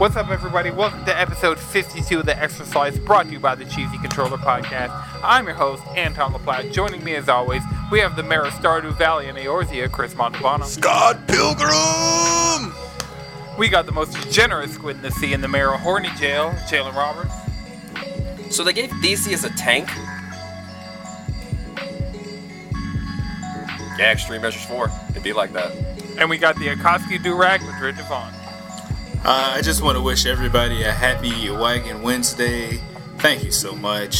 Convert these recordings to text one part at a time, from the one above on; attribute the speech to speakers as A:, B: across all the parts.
A: What's up, everybody? Welcome to episode 52 of The Exercise, brought to you by the Cheesy Controller Podcast. I'm your host, Anton LaPlatte. Joining me, as always, we have the mayor of Stardew Valley and Eorzea, Chris Montalbano.
B: Scott Pilgrim!
A: We got the most generous squid in the sea in the mayor of Horny Jail, Jalen Roberts.
C: So they gave DC as a tank? Yeah, Extreme Measures 4. It'd be like that.
A: And we got the Akoski Durag, Madrid Devon.
B: Uh, I just want to wish everybody a happy Wagon Wednesday. Thank you so much.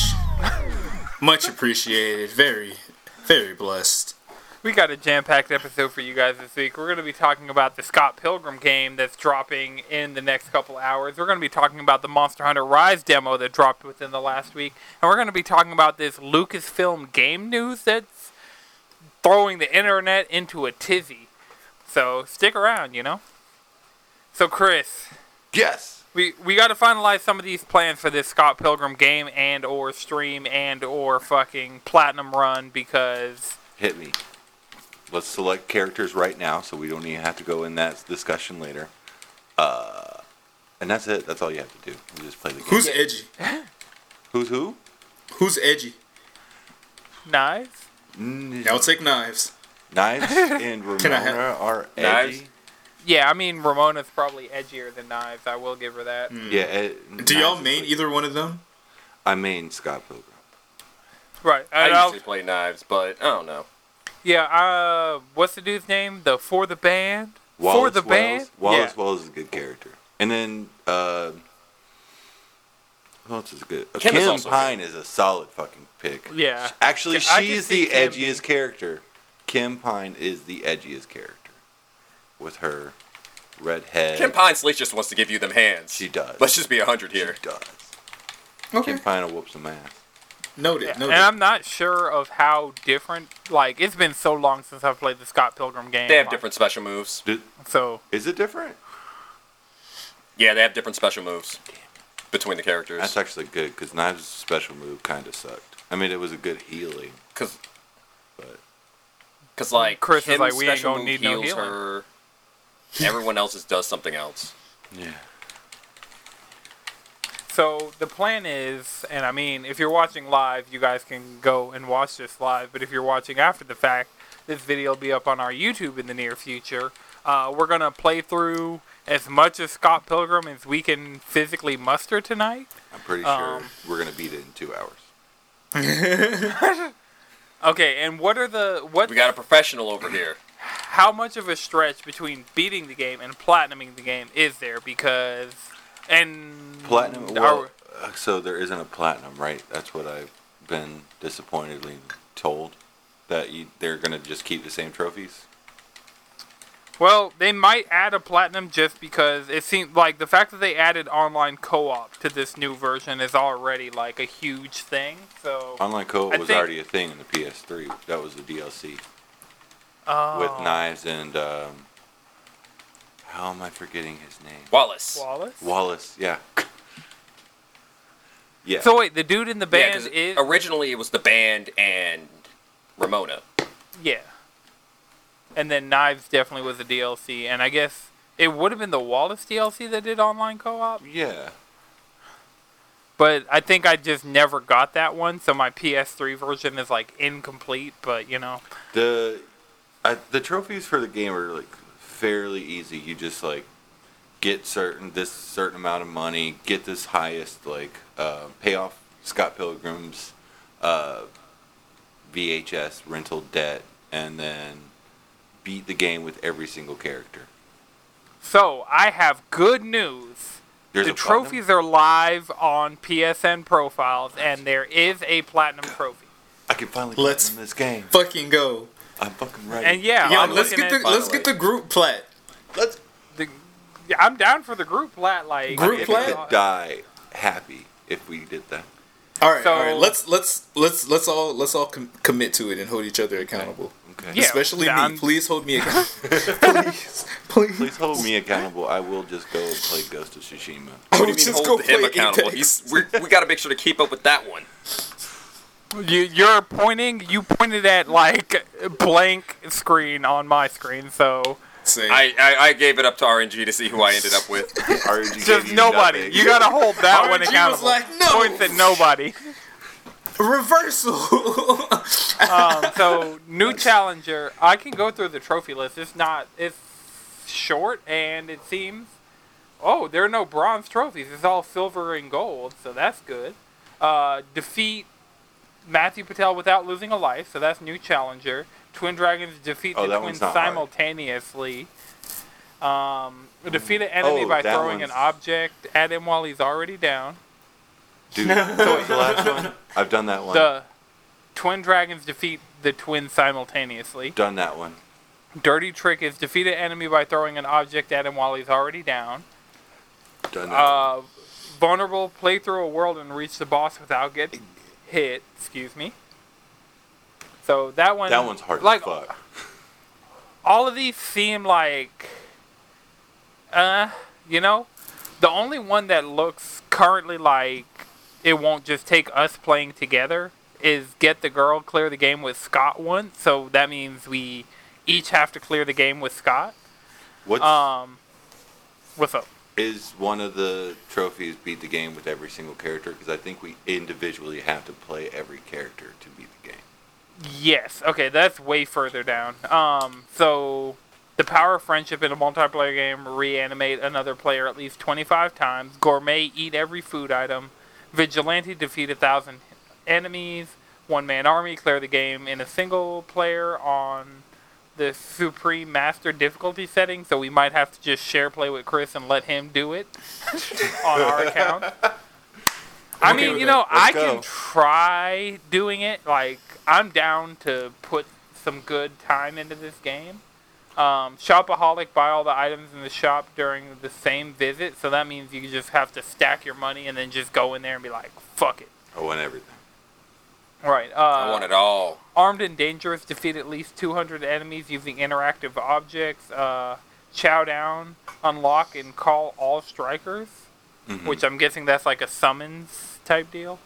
B: much appreciated. Very, very blessed.
A: We got a jam-packed episode for you guys this week. We're going to be talking about the Scott Pilgrim game that's dropping in the next couple hours. We're going to be talking about the Monster Hunter Rise demo that dropped within the last week, and we're going to be talking about this Lucasfilm game news that's throwing the internet into a tizzy. So stick around, you know. So Chris,
D: Yes.
A: we we got to finalize some of these plans for this Scott Pilgrim game and or stream and or fucking platinum run because
D: Hit me. Let's select characters right now so we don't even have to go in that discussion later. Uh, and that's it. That's all you have to do. You just play the game.
B: Who's edgy?
D: Who's who?
B: Who's edgy?
A: knives.
D: Mm,
B: I'll take knives.
D: Knives and Ramona
B: Can I have-
D: are
C: Knives?
D: Edgy.
A: Yeah, I mean Ramona's probably edgier than Knives. I will give her that.
D: Yeah. Ed,
B: Do y'all
D: Knives
B: main
D: like-
B: either one of them?
D: I main Scott Pilgrim.
A: Right.
C: I
A: and I'll-
C: usually play knives, but I don't know.
A: yeah. Uh, what's the dude's name? The for the band. for
D: Wallace
A: the band.
D: Wells. Wallace
A: yeah.
D: Wells is a good character. And then uh, who else is good?
C: Kim
D: Kim,
C: is also
D: Pine is a solid fucking pick.
A: Yeah.
D: Actually,
A: I can
D: she's the edgiest
A: being-
D: character. Kim Pine is the edgiest character, with her red head.
C: Kim Pine Sleech just wants to give you them hands.
D: She does.
C: Let's just be a 100 here.
D: She does.
B: Okay.
D: Kim Pine will whoop some ass.
B: Noted.
A: Yeah,
B: Noted.
A: And I'm not sure of how different. Like it's been so long since I've played the Scott Pilgrim game.
C: They have
A: like,
C: different special moves.
D: Did,
A: So
D: is it different?
C: Yeah, they have different special moves between the characters.
D: That's actually good because Knives' special move kind of sucked. I mean, it was a good healing,
C: Because,
D: but
C: cause like
A: Chris is like, "We ain't
C: special
A: gonna need no
C: heals
A: healing."
C: her. Everyone else's does something else.
D: yeah.
A: So the plan is, and I mean, if you're watching live, you guys can go and watch this live. But if you're watching after the fact, this video will be up on our YouTube in the near future. Uh, we're gonna play through as much of Scott Pilgrim as we can physically muster tonight.
D: I'm pretty
A: Um,
D: sure we're gonna beat it in two hours.
A: Okay, and what are the what?
C: We got a professional over here.
A: How much of a stretch between beating the game and platinuming the game is there? Because and
D: Platinum. Well, uh, so there isn't a platinum, right? That's what I've been disappointedly told. That you, they're gonna just keep the same trophies.
A: Well, they might add a platinum just because it seems like the fact that they added online co-op to this new version is already like a huge thing. So
D: Online co-op
A: I
D: was already a thing in the PS3. That was the DLC
A: oh,
D: with knives and um, how am I forgetting his name?
C: Wallace.
A: Wallace.
D: Wallace. Yeah. yeah.
A: So wait, the dude in the band
C: Yeah,
A: band
C: 'cause
A: is
C: originally it was the band and Ramona.
A: yeah, and then Knives definitely was a DLC, and I guess it would have been the Wallace DLC that did online co-op.
D: yeah.
A: But I think I just never got that one, so my PS3 version is like incomplete. But you know,
D: The I, the trophies for the game are like fairly easy. You just like get certain this certain amount of money, get this highest like uh, pay off Scott Pilgrim's uh, VHS rental debt, and then beat the game with every single character.
A: so I have good news.
D: There's
A: the
D: a platinum?
A: trophies are live on PSN profiles, and there is a platinum trophy.
D: I can finally
B: Let's-
D: platinum this game.
B: Fucking go.
D: I'm fucking ready.
A: And yeah,
B: Yo,
A: I'm
B: let's get the
A: at
B: let's
C: Finally.
B: get the group plat.
D: let's
A: the. yeah, I'm down for the group plat. Like
B: Group
A: if
B: plat?
A: it's-
D: could die happy if we did that.
B: All right,
A: So-
B: all right. Let's let's let's let's all let's all com- commit to it and hold each other accountable.
D: Okay.
A: Yeah,
B: Especially
A: I'm-
B: me. Please hold me accountable. please, please.
D: Please hold me accountable. I will just go play Ghost of Tsushima.
B: I
C: What
B: will
C: do you mean
B: just
C: hold
B: go
C: him accountable? He's, we we got to make sure to keep up with that one.
A: You, you're pointing. You pointed at like blank screen on my screen, so
C: I, I, I gave it up to RNG to see who I ended up with.
D: RNG
A: Just nobody. You gotta hold that one
B: RNG was
A: accountable.
B: like, "No."
A: Points at nobody.
B: reversal.
A: Um, so new challenger. I can go through the trophy list. It's not. It's short, and it seems. Oh, there are no bronze trophies. It's all silver and gold, so that's good. Uh, defeat Matthew Patel without losing a life, so that's new challenger. Twin Dragons defeat
D: Oh,
A: the twins
D: one's not hard.
A: simultaneously. Um, defeat an enemy
D: Oh,
A: by
D: that
A: throwing an object at him while he's already down.
D: Dude, so what's the last one? I've done that one.
A: The Twin Dragons defeat the twins simultaneously.
D: Done that one.
A: Dirty trick is defeat an enemy by throwing an object at him while he's already down.
D: Done that.
A: Uh, vulnerable, play through a world and reach the boss without getting hit. Excuse me. So that one.
D: That one's hard
A: Like
D: as fuck.
A: all of these seem like, uh, you know, the only one that looks currently like it won't just take us playing together is get the girl clear the game with Scott once. So that means we each have to clear the game with Scott.
D: What's
A: Um, what's up?
D: Is one of the trophies beat the game with every single character? Because I think we individually have to play every character to beat the game.
A: Yes. Okay, that's way further down. Um, so the power of friendship in a multiplayer game reanimate another player at least 25 times. Gourmet eat every food item. Vigilante defeat a thousand enemies. One man army clear the game in a single player on the supreme master difficulty setting. So we might have to just share play with Chris and let him do it on our account. I
B: Okay
A: mean, you know, I
D: go.
A: can try doing it. Like, I'm down to put some good time into this game. Um, Shopaholic buy all the items in the shop during the same visit, so that means you just have to stack your money and then just go in there and be like, "Fuck it."
D: I won everything.
A: Right. Uh,
C: I want it all.
A: Armed and dangerous defeat at least 200 enemies using interactive objects. Uh, chow down, unlock and call all strikers,
D: Mhm.
A: which I'm guessing that's like a summons type deal.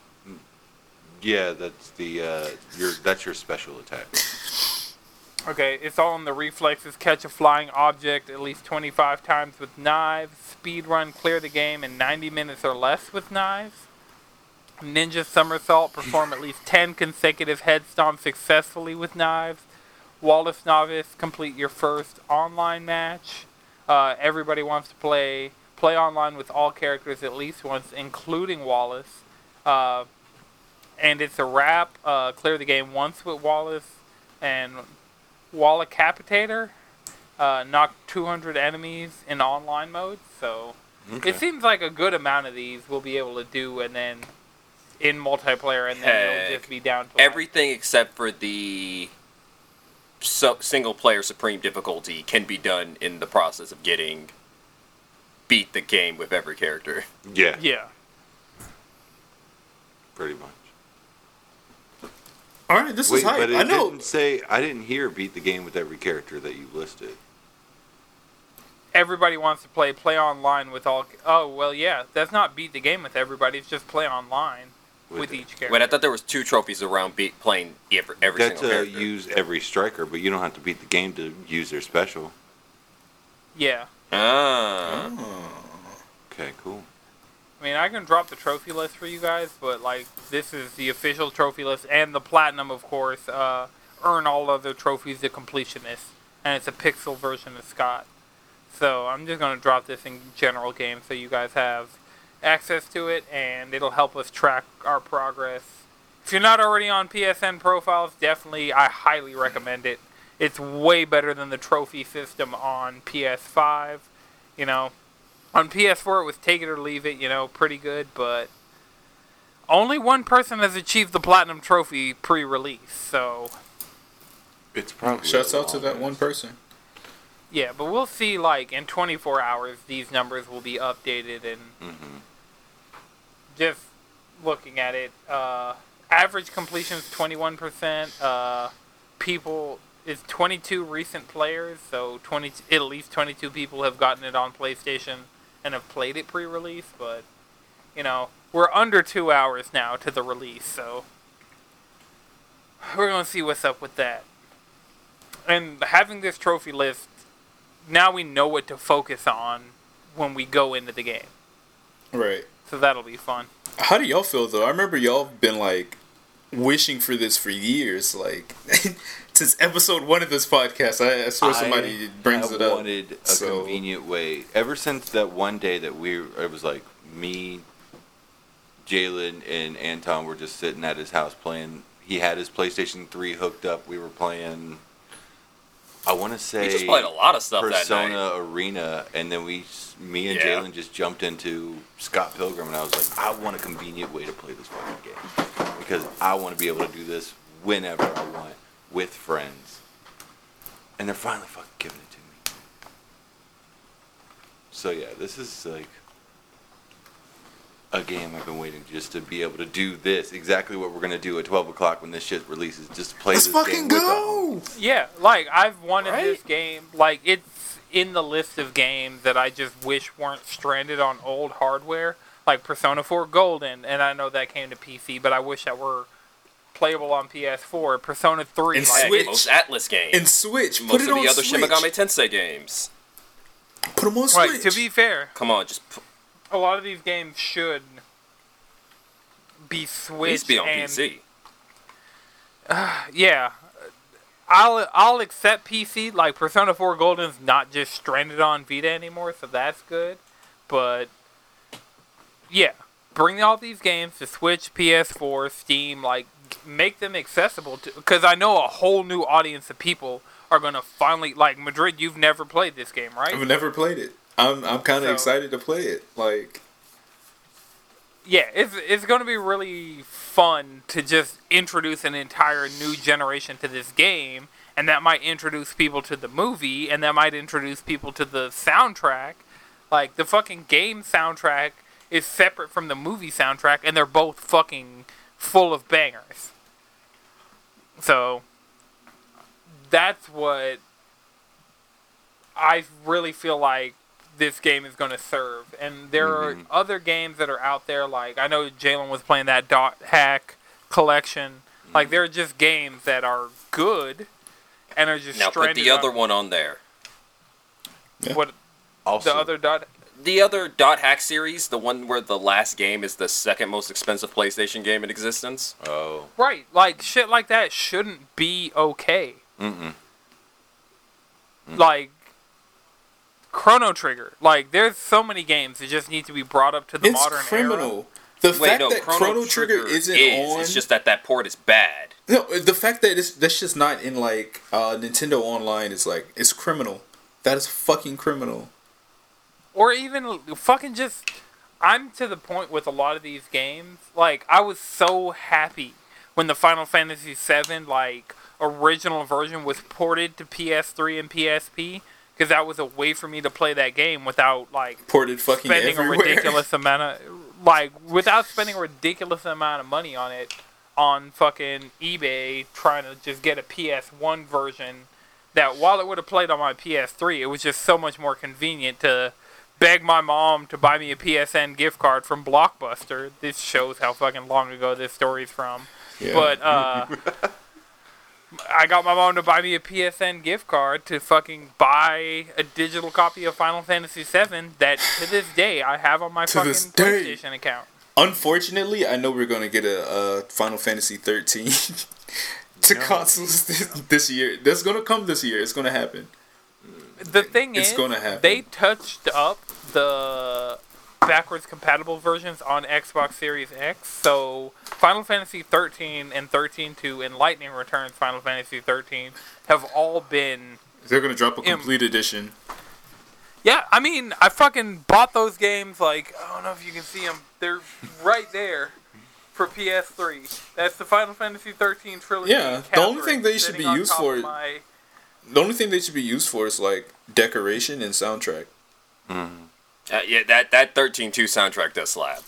D: Yeah, that's the uh, your that's your special attack.
A: Okay, it's all in the reflexes. Catch a flying object at least 25 times with knives. Speed run, clear the game in 90 minutes or less with knives. Ninja somersault, perform at least 10 consecutive head stomps successfully with knives. Wallace Novice, complete your first online match. Uh, everybody wants to play play online with all characters at least once, including Wallace. Uh, and it's a wrap. Uh, clear the game once with Wallace and Walla Capitator. Uh, knock 200 enemies in online mode. So
D: Okay.
A: it seems like a good amount of these we'll be able to do, and then in multiplayer, and then
C: Heck.
A: it'll just be down to like-
C: Everything except for the so- single player supreme difficulty can be done in the process of getting beat the game with every character.
D: Yeah,
A: Yeah.
D: pretty much.
B: All right, this
D: Wait,
B: is hype.
D: but it
B: I know.
D: didn't say. I didn't hear beat the game with every character that you listed.
A: Everybody wants to play play online with all. Oh well, yeah. That's not beat the game with everybody. It's just play online with,
D: it.
A: each character.
C: Wait, I thought there was two trophies around beat playing every, every
D: Got
C: single
D: to
C: character.
D: use every striker, but you don't have to beat the game to use their special.
A: yeah.
C: Ah.
D: Okay, cool.
A: I mean, I can drop the trophy list for you guys, but like this is the official trophy list, and the platinum, of course, uh, earn all other trophies to completionist, and it's a pixel version of Scott. So I'm just gonna drop this in general game so you guys have access to it, and it'll help us track our progress. If you're not already on PSN profiles, definitely I highly recommend it. It's way better than the trophy system on PS5. You know, on PS4 it was take it or leave it, you know, pretty good, but only one person has achieved the platinum trophy pre-release. So,
D: It's probably.
B: Shouts out to that one person.
A: yeah, but we'll see like in 24 hours these numbers will be updated and
D: Mhm.
A: Just looking at it, uh, average completion is 21%. Uh, people is 22 recent players, so 20 at least 22 people have gotten it on PlayStation and have played it pre-release. But you know, we're under two hours now to the release, so we're gonna see what's up with that. And having this trophy list now we know what to focus on when we go into the game.
B: Right.
A: So that'll be fun.
B: How do y'all feel though? I remember y'all been like wishing for this for years, like since episode one of this podcast. I, I swear somebody brings
D: have
B: it up.
D: wanted a
B: so-
D: convenient way ever since that one day that we it was like me, Jalen, and Anton were just sitting at his house playing. He had his PlayStation Three hooked up. We were playing. I want to say
C: We just played a lot of stuff that
D: Persona
C: night.
D: Arena, and then we, me and
C: Yeah.
D: Jalen, just jumped into Scott Pilgrim, and I was like, I want a convenient way to play this fucking game because I want to be able to do this whenever I want with friends, and they're finally fucking giving it to me. So yeah, this is like a game I've been waiting just to be able to do this exactly what we're gonna do at 12 o'clock when this shit releases. Just play
B: Let's
D: this
B: fucking
D: game with
B: go!
A: Yeah, like I've wanted
C: Right?
A: this game. Like it's in the list of games that I just wish weren't stranded on old hardware, like Persona 4 Golden, and I know that came to PC, but I wish that were playable on PS4. Persona 3,
B: And
A: like,
C: Heck,
B: Switch.
C: most Atlus games.
B: And Switch,
C: most
B: put
C: of
B: it on
C: the other
B: Switch.
C: Shin Megami Tensei games.
B: Put them on Switch.
A: Right, to be fair,
C: Come on, just
A: A lot of these games should be
C: Switch.
A: please
C: be on
A: and
C: PC.
A: yeah. I'll I'll accept PC like Persona 4 Golden's not just stranded on Vita anymore, so that's good. But yeah, bring all these games to Switch, PS4, Steam, like make them accessible to cuz I know a whole new audience of people are going to finally like Madrid, you've never played this game, right?
B: I've never played it. I'm I'm kind of
A: So-
B: excited to play it. Like
A: yeah, it's it's going to be really fun to just introduce an entire new generation to this game, and that might introduce people to the movie, and that might introduce people to the soundtrack. Like the fucking game soundtrack is separate from the movie soundtrack, and they're both fucking full of bangers. So that's what I really feel like this game is going to serve. And there are mm-hmm. other games that are out there, like I know Jalen was playing that Dot Hack collection. Like mm-hmm. there are just games that are good and are just
C: Now put the other
A: on-
C: one on there.
A: What
D: Also,
A: the other dot?
C: The other Dot Hack series, the one where the last game is the second most expensive PlayStation game in existence.
D: oh,
A: Right, like shit like that shouldn't be okay.
D: mm-mm.
A: Like Chrono Trigger. Like there's so many games that just need to be brought up to the
B: it's
A: modern era.
B: criminal. The
C: Wait,
B: fact
C: no,
B: that Chrono, Trigger, isn't
C: is.
B: on.
C: It's just that that port is bad.
B: no, the fact that it's that's just not in like uh, Nintendo Online is like it's criminal. That is fucking criminal.
A: or even fucking just I'm to the point with a lot of these games. Like I was so happy when the Final Fantasy VII like original version was ported to PS3 and PSP because that was a way for me to play that game without like
B: Ported fucking
A: spending
B: everywhere.
A: a ridiculous amount of like without spending a ridiculous amount of money on it on fucking eBay trying to just get a PS1 version that while it would have played on my PS3 it was just so much more convenient to beg my mom to buy me a PSN gift card from Blockbuster. This shows how fucking long ago this story's from.
B: Yeah.
A: But uh I got my mom to buy me a PSN gift card to fucking buy a digital copy of Final Fantasy VII that to this day I have on my
B: To
A: fucking. PlayStation account.
B: Unfortunately, I know we're gonna get a, a Final Fantasy 13 to
D: No.
B: consoles this, this year. That's gonna come this year. It's gonna happen.
A: The thing
B: It's
A: is,
B: gonna happen.
A: they touched up the backwards compatible versions on Xbox Series X. So Final Fantasy 13 and 13.2 and Lightning Returns Final Fantasy 13 have all been
B: They're gonna drop a
A: Im-
B: complete edition.
A: Yeah, I mean, I fucking bought those games. Like, I don't know if you can see them. They're right there for PS3. That's the Final Fantasy 13 trilogy.
B: Yeah, the only thing they should be used for-
A: My,
B: The only thing they should be used for is like decoration and soundtrack. Hmm.
C: Uh, yeah, that that 13.2 soundtrack does slap.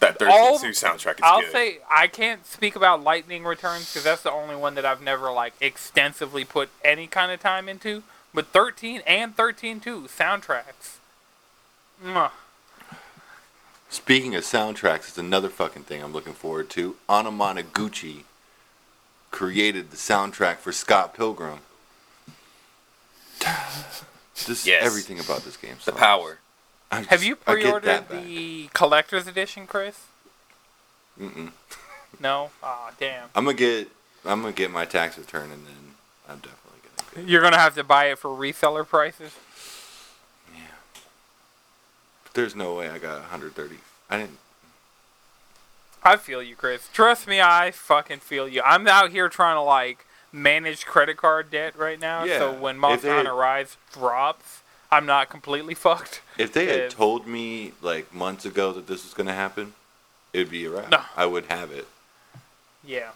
C: That 13.2
A: All-
C: soundtrack is
A: I'll
C: good.
A: say I can't speak about Lightning Returns because that's the only one that I've never like extensively put any kind of time into. But 13 and 13.2 soundtracks. Mwah.
D: Speaking of soundtracks, it's another fucking thing I'm looking forward to. Anamanaguchi created the soundtrack for Scott Pilgrim. This
C: Yes.
D: everything about this game.
C: The power.
D: I
A: Have
D: just-
A: you pre-ordered the collector's edition, Chris?
D: Mm-mm.
A: No. Ah, damn.
D: I'm gonna get. I'm gonna get my tax return and then I'm definitely gonna. Get
A: You're gonna have to buy it for reseller prices.
D: But there's no way I got 130. I didn't.
A: I feel you, Chris. Trust me, I fucking feel you. I'm out here trying to like manage credit card debt right now.
D: Yeah,
A: So
D: when
A: Monster Hunter Rise drops, I'm not completely fucked.
D: If they had
A: If-
D: told me like months ago that this was gonna happen, it'd be a wrap.
A: No.
D: I would have it.
A: Yeah.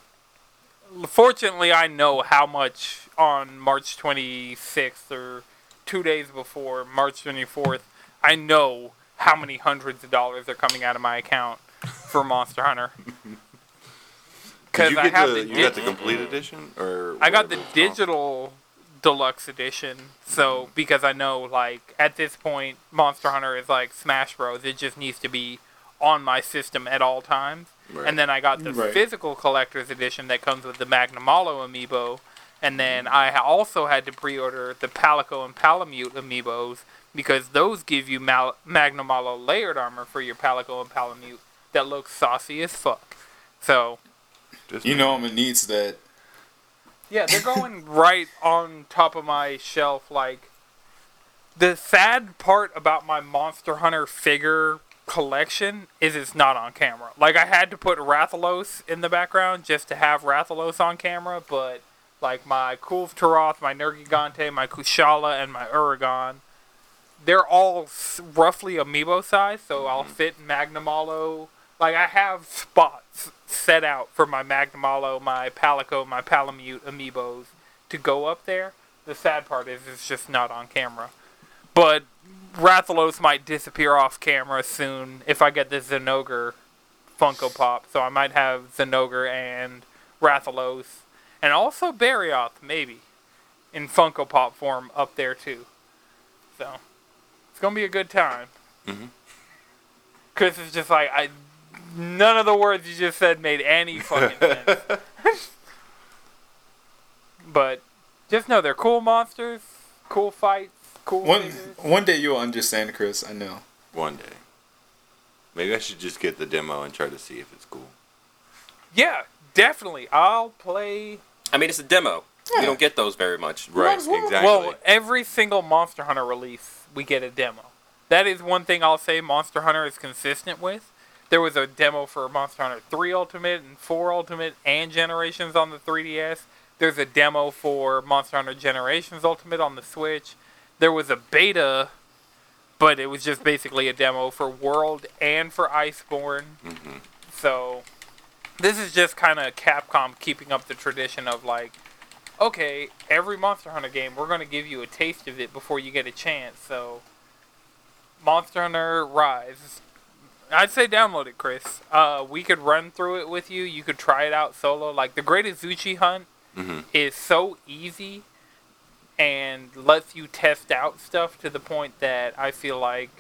A: Fortunately, I know how much on March 26th or two days before March 24th. I know how many hundreds of dollars are coming out of my account for Monster Hunter. Because I have
D: the,
A: the,
D: you
A: dig-
D: got the complete edition or
A: I got the digital deluxe edition. So because I know like at this point Monster Hunter is like Smash Bros. It just needs to be on my system at all times.
D: Right.
A: And then I got the
B: Right.
A: physical collector's edition that comes with the Magnamalo amiibo. And then I also had to pre-order the Palico and Palamute amiibos because those give you Mal- Magnamalo layered armor for your Palico and Palamute that looks saucy as fuck. So
B: You know I'm gonna needs that.
A: Yeah, they're going right on top of my shelf. Like, the sad part about my Monster Hunter figure collection is it's not on camera. Like, I had to put Rathalos in the background just to have Rathalos on camera, but, like, my Kulv Taroth, my Nergigante, my Kushala, and my Uragaan, they're all s- roughly amiibo size, so I'll mm-hmm. fit Magnamalo. Like, I have spots set out for my Magnamalo, my Palico, my Palamute amiibos to go up there. The sad part is it's just not on camera. But Rathalos might disappear off camera soon if I get the Zinogre Funko Pop. So I might have Zinogre and Rathalos. And also Barioth, maybe. In Funko Pop form up there too. So it's gonna be a good time.
D: Mhm.
A: Chris is just like I none of the words you just said made any fucking sense. but just know they're cool monsters, cool fights, cool
B: One
A: figures.
B: one day you'll understand, Chris. I know.
D: one day. Maybe I should just get the demo and try to see if it's cool.
A: Yeah, definitely. I'll play
C: I mean, it's a demo.
B: Yeah.
C: You don't get those very much.
D: Right,
B: Well,
D: exactly.
A: Well, every single Monster Hunter release, we get a demo. That is one thing I'll say Monster Hunter is consistent with. There was a demo for Monster Hunter 3 Ultimate and 4 Ultimate and Generations on the 3DS. There's a demo for Monster Hunter Generations Ultimate on the Switch. There was a beta, but it was just basically a demo for World and for Iceborne.
D: Mhm.
A: So, this is just kind of Capcom keeping up the tradition of like, okay, every Monster Hunter game, we're going to give you a taste of it before you get a chance. So, Monster Hunter Rise. I'd say download it, Chris. Uh, we could run through it with you. You could try it out solo. Like, the Great Izuchi Hunt
D: Mhm.
A: is so easy and lets you test out stuff to the point that I feel like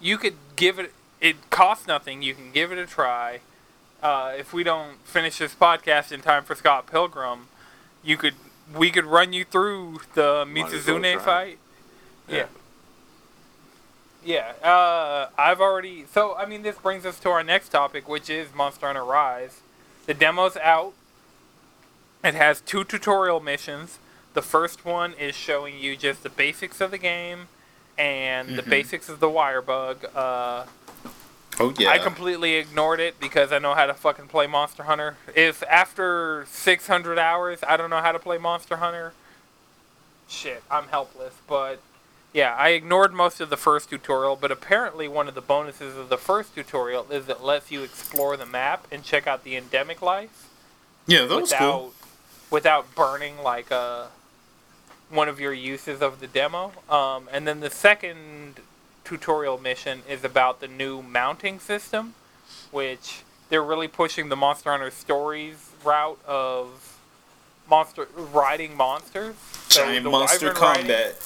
A: you could give it, it costs nothing. You can give it a try. Uh, if we don't finish this podcast in time for Scott Pilgrim, you could we could run you through the
D: as well
A: fight.
D: Yeah.
A: Yeah. Yeah. Uh, I've already. So I mean, this brings us to our next topic, which is Monster Hunter Rise. The demo's out. It has two tutorial missions. The first one is showing you just the basics of the game and the
B: Mhm.
A: basics of the wire bug. Uh,
B: Oh yeah.
A: I completely ignored it because I know how to fucking play Monster Hunter. If after 600 hours I don't know how to play Monster Hunter, shit, I'm helpless. But yeah, I ignored most of the first tutorial, but apparently one of the bonuses of the first tutorial is it lets you explore the map and check out the endemic life
B: yeah, that
A: without
B: cool.
A: without burning like uh one of your uses of the demo. Um, and then the second tutorial mission is about the new mounting system, which they're really pushing the Monster Hunter Stories route of monster riding monsters. So
B: Giant monster
A: wyvern riding-
B: combat.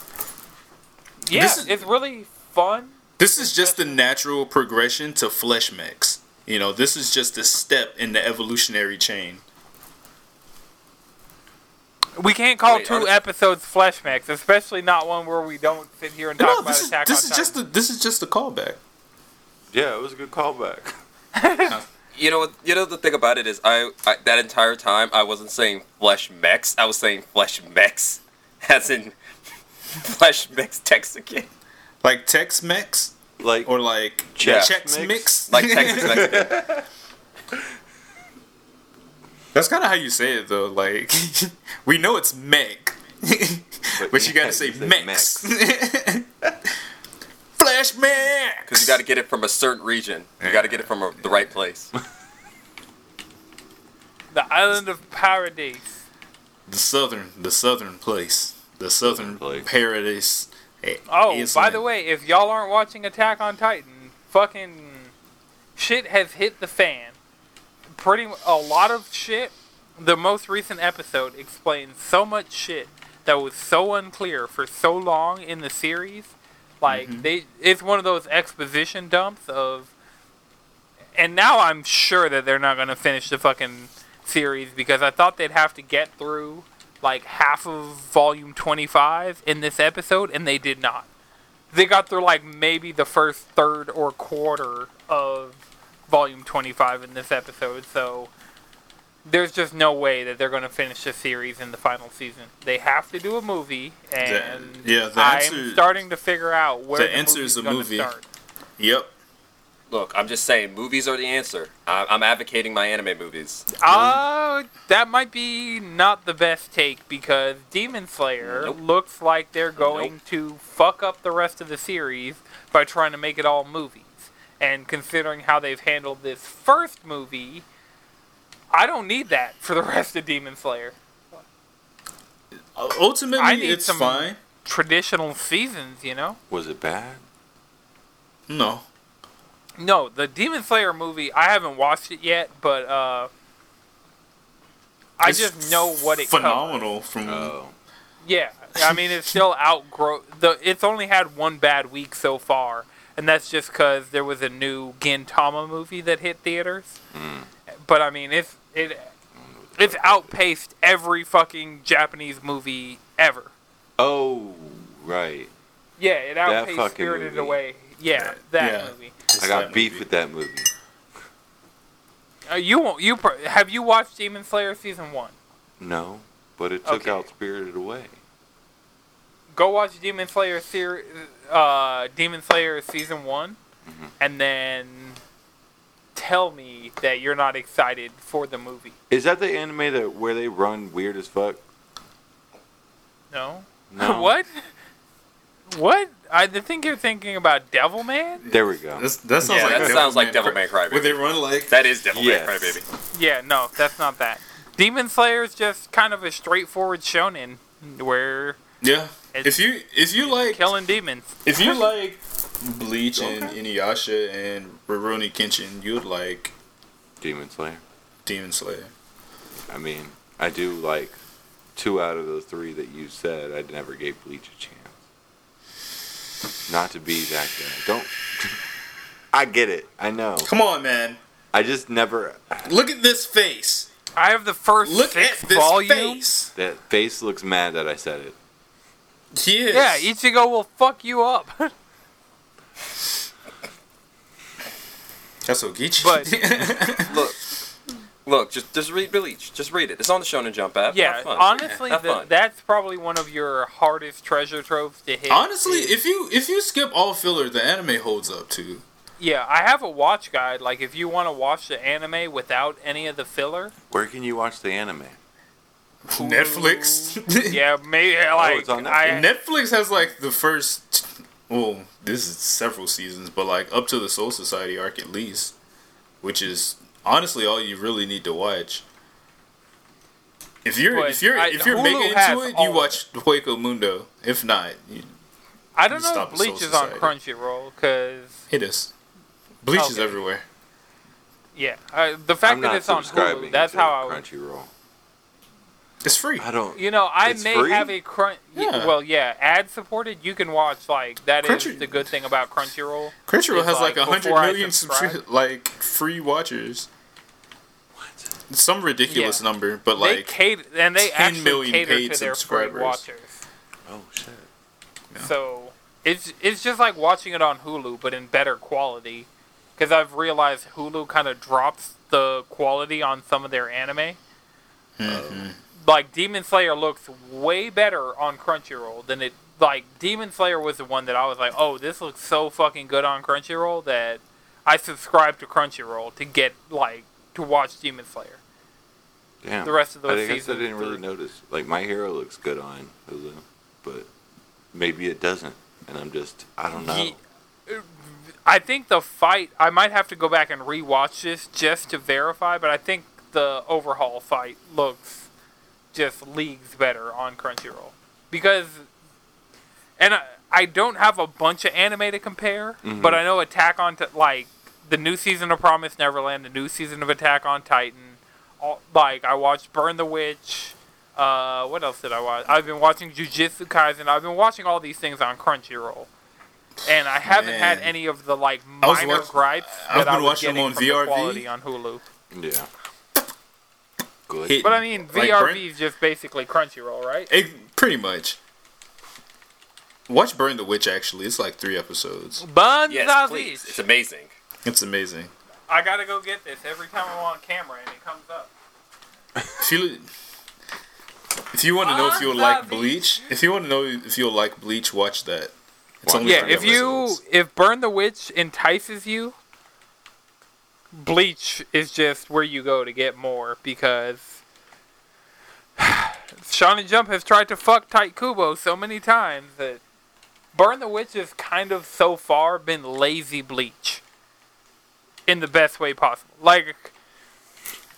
A: Yeah,
B: This is-
A: it's really fun.
B: This is just the natural progression to flesh mechs. You know, this is just a step in the evolutionary chain.
A: We can't call
C: Wait,
A: two
C: are-
A: episodes flesh mechs, especially not one where we don't sit here and talk
B: No,
A: about
B: this is
A: Attack
B: this
A: on
B: is just
A: Titan.
B: the this is just a callback.
D: Yeah, it was a good callback.
C: You know? You know the thing about it is, I, I that entire time I wasn't saying flesh mechs. I was saying flesh mechs, as in flesh mechs Texican,
B: Like Tex Mex
D: Like,
B: or like
C: Yeah.
B: Chex
D: Mix?
B: Mix.
C: like Texas Mexican.
B: That's kind of how you say it though. Like we know it's Meg, but, you gotta say
D: you say
B: Mex. Flash Mex.
C: Because you got to get it from a certain region. You got to get it from a, the right place.
A: The island of Paradise.
B: the southern, the southern place, the southern
D: Place.
B: paradise. eh,
A: Oh,
B: is
A: by the way, if y'all aren't watching Attack on Titan, fucking shit has hit the fan. Pretty a lot of shit. The most recent episode explains so much shit that was so unclear for so long in the series. Like
B: Mm-hmm.
A: they, it's one of those exposition dumps of. And now I'm sure that they're not gonna finish the fucking series because I thought they'd have to get through like half of volume 25 in this episode, and they did not. They got through like maybe the first third or quarter of volume 25 in this episode, so there's just no way that they're going to finish the series in the final season. They have to do a movie, and
B: yeah, the
A: I'm starting to figure out where
B: the
A: the,
B: answer is a movie.
A: Start.
B: Yep.
C: Look, I'm just saying, movies are the answer. I, I'm advocating my anime movies.
A: Uh, that might be not the best take because Demon Slayer
C: Nope.
A: looks like they're going to fuck up the rest of the series by trying to make it all movies. And considering how they've handled this first movie, I don't need that for the rest of Demon Slayer.
B: Uh, Ultimately,
A: I need
B: it's
A: some-
B: fine.
A: Traditional seasons, you know?
D: was it bad?
B: No.
A: No, the Demon Slayer movie, I haven't watched it yet, but uh, I
B: It's
A: just know what it covers.
B: phenomenal from
D: Oh.
A: Yeah, I mean it's still outgrow the. It's only had one bad week so far, and that's just because there was a new Gintama movie that hit theaters. But I mean, it's it it's outpaced every fucking Japanese movie ever.
D: Oh, right.
A: Yeah, it outpaced Spirited
D: movie.
A: Away. Yeah, that
B: Yeah.
A: movie.
B: It's
D: I got beef
B: movie.
D: with that movie.
A: Uh, you won't. You have you watched Demon Slayer season one?
D: No, but it took
A: Okay.
D: out Spirited Away.
A: Go watch Demon Slayer ser- uh, Demon Slayer season one,
D: Mm-hmm.
A: and then tell me that you're not excited for the movie.
D: Is that the anime that where they run weird as fuck?
A: No.
D: No.
A: what? What? I think you're thinking about Devilman.
D: There we go.
B: That's, that sounds
C: Yeah,
B: like
C: that sounds like
B: Devilman
C: Devilman Crybaby.
B: Where they run like
C: That is Devilman
D: Yes.
C: Crybaby.
A: Yeah, no, that's not that. Demon Slayer is just kind of a straightforward shonen where
B: yeah. If you if you like
A: killing demons.
B: if you like Bleach and
D: Okay.
B: Inuyasha and Rurouni Kenshin, you'd like
D: Demon Slayer.
B: Demon Slayer.
D: I mean, I do like two out of the three that you said. I never gave Bleach a chance. Not to be that good. Don't. I get it. I know.
B: Come on, man.
D: I just never.
B: Look at this face.
A: I have the first
B: Look
A: six
B: at this
A: volumes.
B: face.
D: That face looks mad that I said it.
B: Yes.
A: Yeah, Ichigo will fuck you up.
B: That's so Ogichi.
A: But-
C: Look, look, just just read Bleach. Just read it. It's on the Shonen Jump app.
A: yeah,
C: Have fun.
A: honestly,
C: Have
A: the,
C: fun.
A: that's probably one of your hardest treasure troves to hit.
B: Honestly,
A: is-
B: if you if you skip all filler, the anime holds up too.
A: yeah, I have a watch guide. Like, if you want to watch the anime without any of the filler,
D: Where can you watch the anime?
B: Netflix.
A: yeah, maybe oh, like
D: it's on
A: I,
B: Netflix has like the first. Well, this is several seasons, but like up to the Soul Society arc at least, which is honestly all you really need to watch. If you're
A: But
B: if you're
A: I-
B: if you're
A: Hulu
B: making
A: has
B: into it, you
A: of
B: watch Hueco Mundo. If not, you,
A: I don't know
B: Stop
A: if Bleach
B: Soul
A: is on Crunchyroll because
B: it is. Bleach is everywhere.
A: yeah, uh, the fact
D: I'm
A: that it's on
D: subscribing
A: Hulu, that's how I would.
D: Crunchyroll.
B: It's free.
D: I don't.
A: You know, I may
D: free?
A: have a crunch.
B: Yeah.
A: Well, yeah, ad supported. You can watch like that is
B: Crunchy-
A: the good thing about Crunchyroll.
B: Crunchyroll has like
A: like
B: a hundred
A: before subscribe.
B: subscri- like free watchers. Some ridiculous
A: Yeah.
B: number, but
A: they
B: like
A: cater and they
B: 10
A: actually
B: million
A: cater
B: paid
A: to their
B: subscribers.
A: watchers.
D: Oh shit.
A: So it's it's just like watching it on Hulu, but in better quality. Because I've realized Hulu kind of drops the quality on some of their anime.
B: Mm-hmm.
A: Like Demon Slayer looks way better on Crunchyroll than it. Like Demon Slayer was the one that I was like, oh, this looks so fucking good on Crunchyroll that I subscribed to Crunchyroll to get like to watch Demon Slayer.
D: Damn.
A: The rest of those
D: I guess I didn't really notice. Like my hero looks good on Hulu, but maybe it doesn't, and I'm just I don't know.
A: Ye- uh, I think the fight. I might have to go back and rewatch this just to verify, but I think the overhaul fight looks just leagues better on Crunchyroll because, and I, I don't have a bunch of anime to compare, mm-hmm. but I know Attack on Ti- like the new season of Promise Neverland, the new season of Attack on Titan. All, like I watched Burn the Witch. Uh, what else did I watch? I've been watching Jujutsu Kaisen. I've been watching all these things on Crunchyroll, and I haven't had any of the like
B: I was
A: minor
B: watch-
A: gripes
B: I've
A: that I
B: been
A: was
B: watching them on
A: from
B: VRV.
A: the quality on Hulu.
D: Yeah. Good.
B: Hit-
A: But I mean,
B: Like
A: VRV
B: Burn-
A: is just basically Crunchyroll, right?
B: it, pretty much. Watch Burn the Witch. Actually, it's like three episodes.
A: Buns
C: Yes, please. It's amazing.
B: It's amazing.
A: I gotta go get this every time I'm on camera and it comes up.
B: If you if you want to know if you'll like Bleach, if you want to know if you'll like Bleach, watch that. It's only
A: Yeah,
B: three
A: if you if Burn the Witch entices you, Bleach is just where you go to get more because Shonen Jump has tried to fuck Tite Kubo so many times that Burn the Witch has kind of so far been lazy Bleach in the best way possible. Like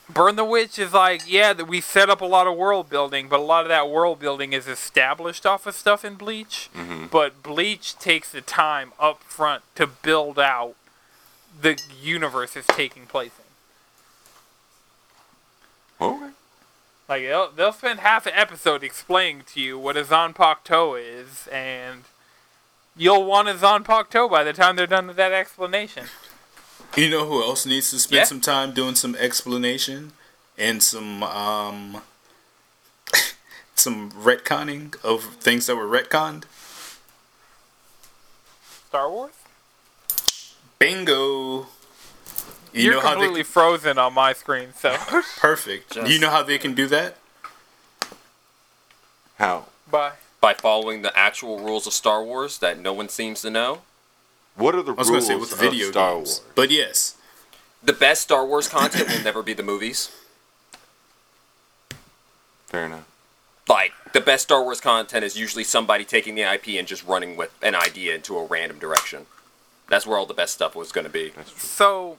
A: Burn the Witch is like, yeah, that we set up a lot of world building, but a lot of that world building is established off of stuff in Bleach. Mm-hmm. But Bleach takes the time up front to build out the universe is taking place in.
D: Okay.
A: Like they'll, they'll spend half an episode explaining to you what a Zanpakuto is, and you'll want a Zanpakuto by the time they're done with that explanation.
B: You know who else needs to spend
C: Yeah.
B: some time doing some explanation and some um some retconning of things that were retconned?
A: Star Wars?
B: Bingo. You
A: You're
B: know how
A: completely
B: they
A: frozen on my screen, so
B: perfect.
C: Just-
B: You know how they can do that?
D: How?
A: bye.
C: By following the actual rules of Star Wars that no one seems to know.
D: What are the
B: I was going
D: rules
B: to say with
D: of
B: video
D: Star
B: games,
D: Wars?
B: but yes,
C: The best Star Wars content will never be the movies.
D: Fair enough.
C: Like, the best Star Wars content is usually somebody taking the IP and just running with an idea into a random direction. That's where all the best stuff was going to be.
D: That's true.
A: So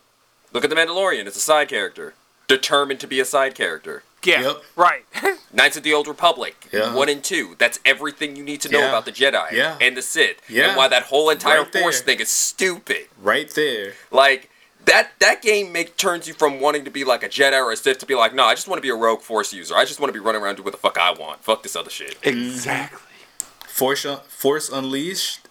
C: Look at The Mandalorian, it's a side character. Determined to be a side character.
A: Yeah,
B: Yep.
A: right.
C: Knights of the Old Republic,
B: Yeah.
C: 1 and 2. That's everything you need to know
B: Yeah.
C: about the Jedi
B: Yeah.
C: and the Sith.
B: Yeah.
C: And why that whole entire
B: Right.
C: Force thing is stupid.
B: right there.
C: Like, that that game make turns you from wanting to be like a Jedi or a Sith to be like, no, I just want to be a rogue Force user. I just want to be running around doing what the fuck I want. Fuck this other shit. Mm-hmm.
D: Exactly.
B: Force uh, Force Unleashed.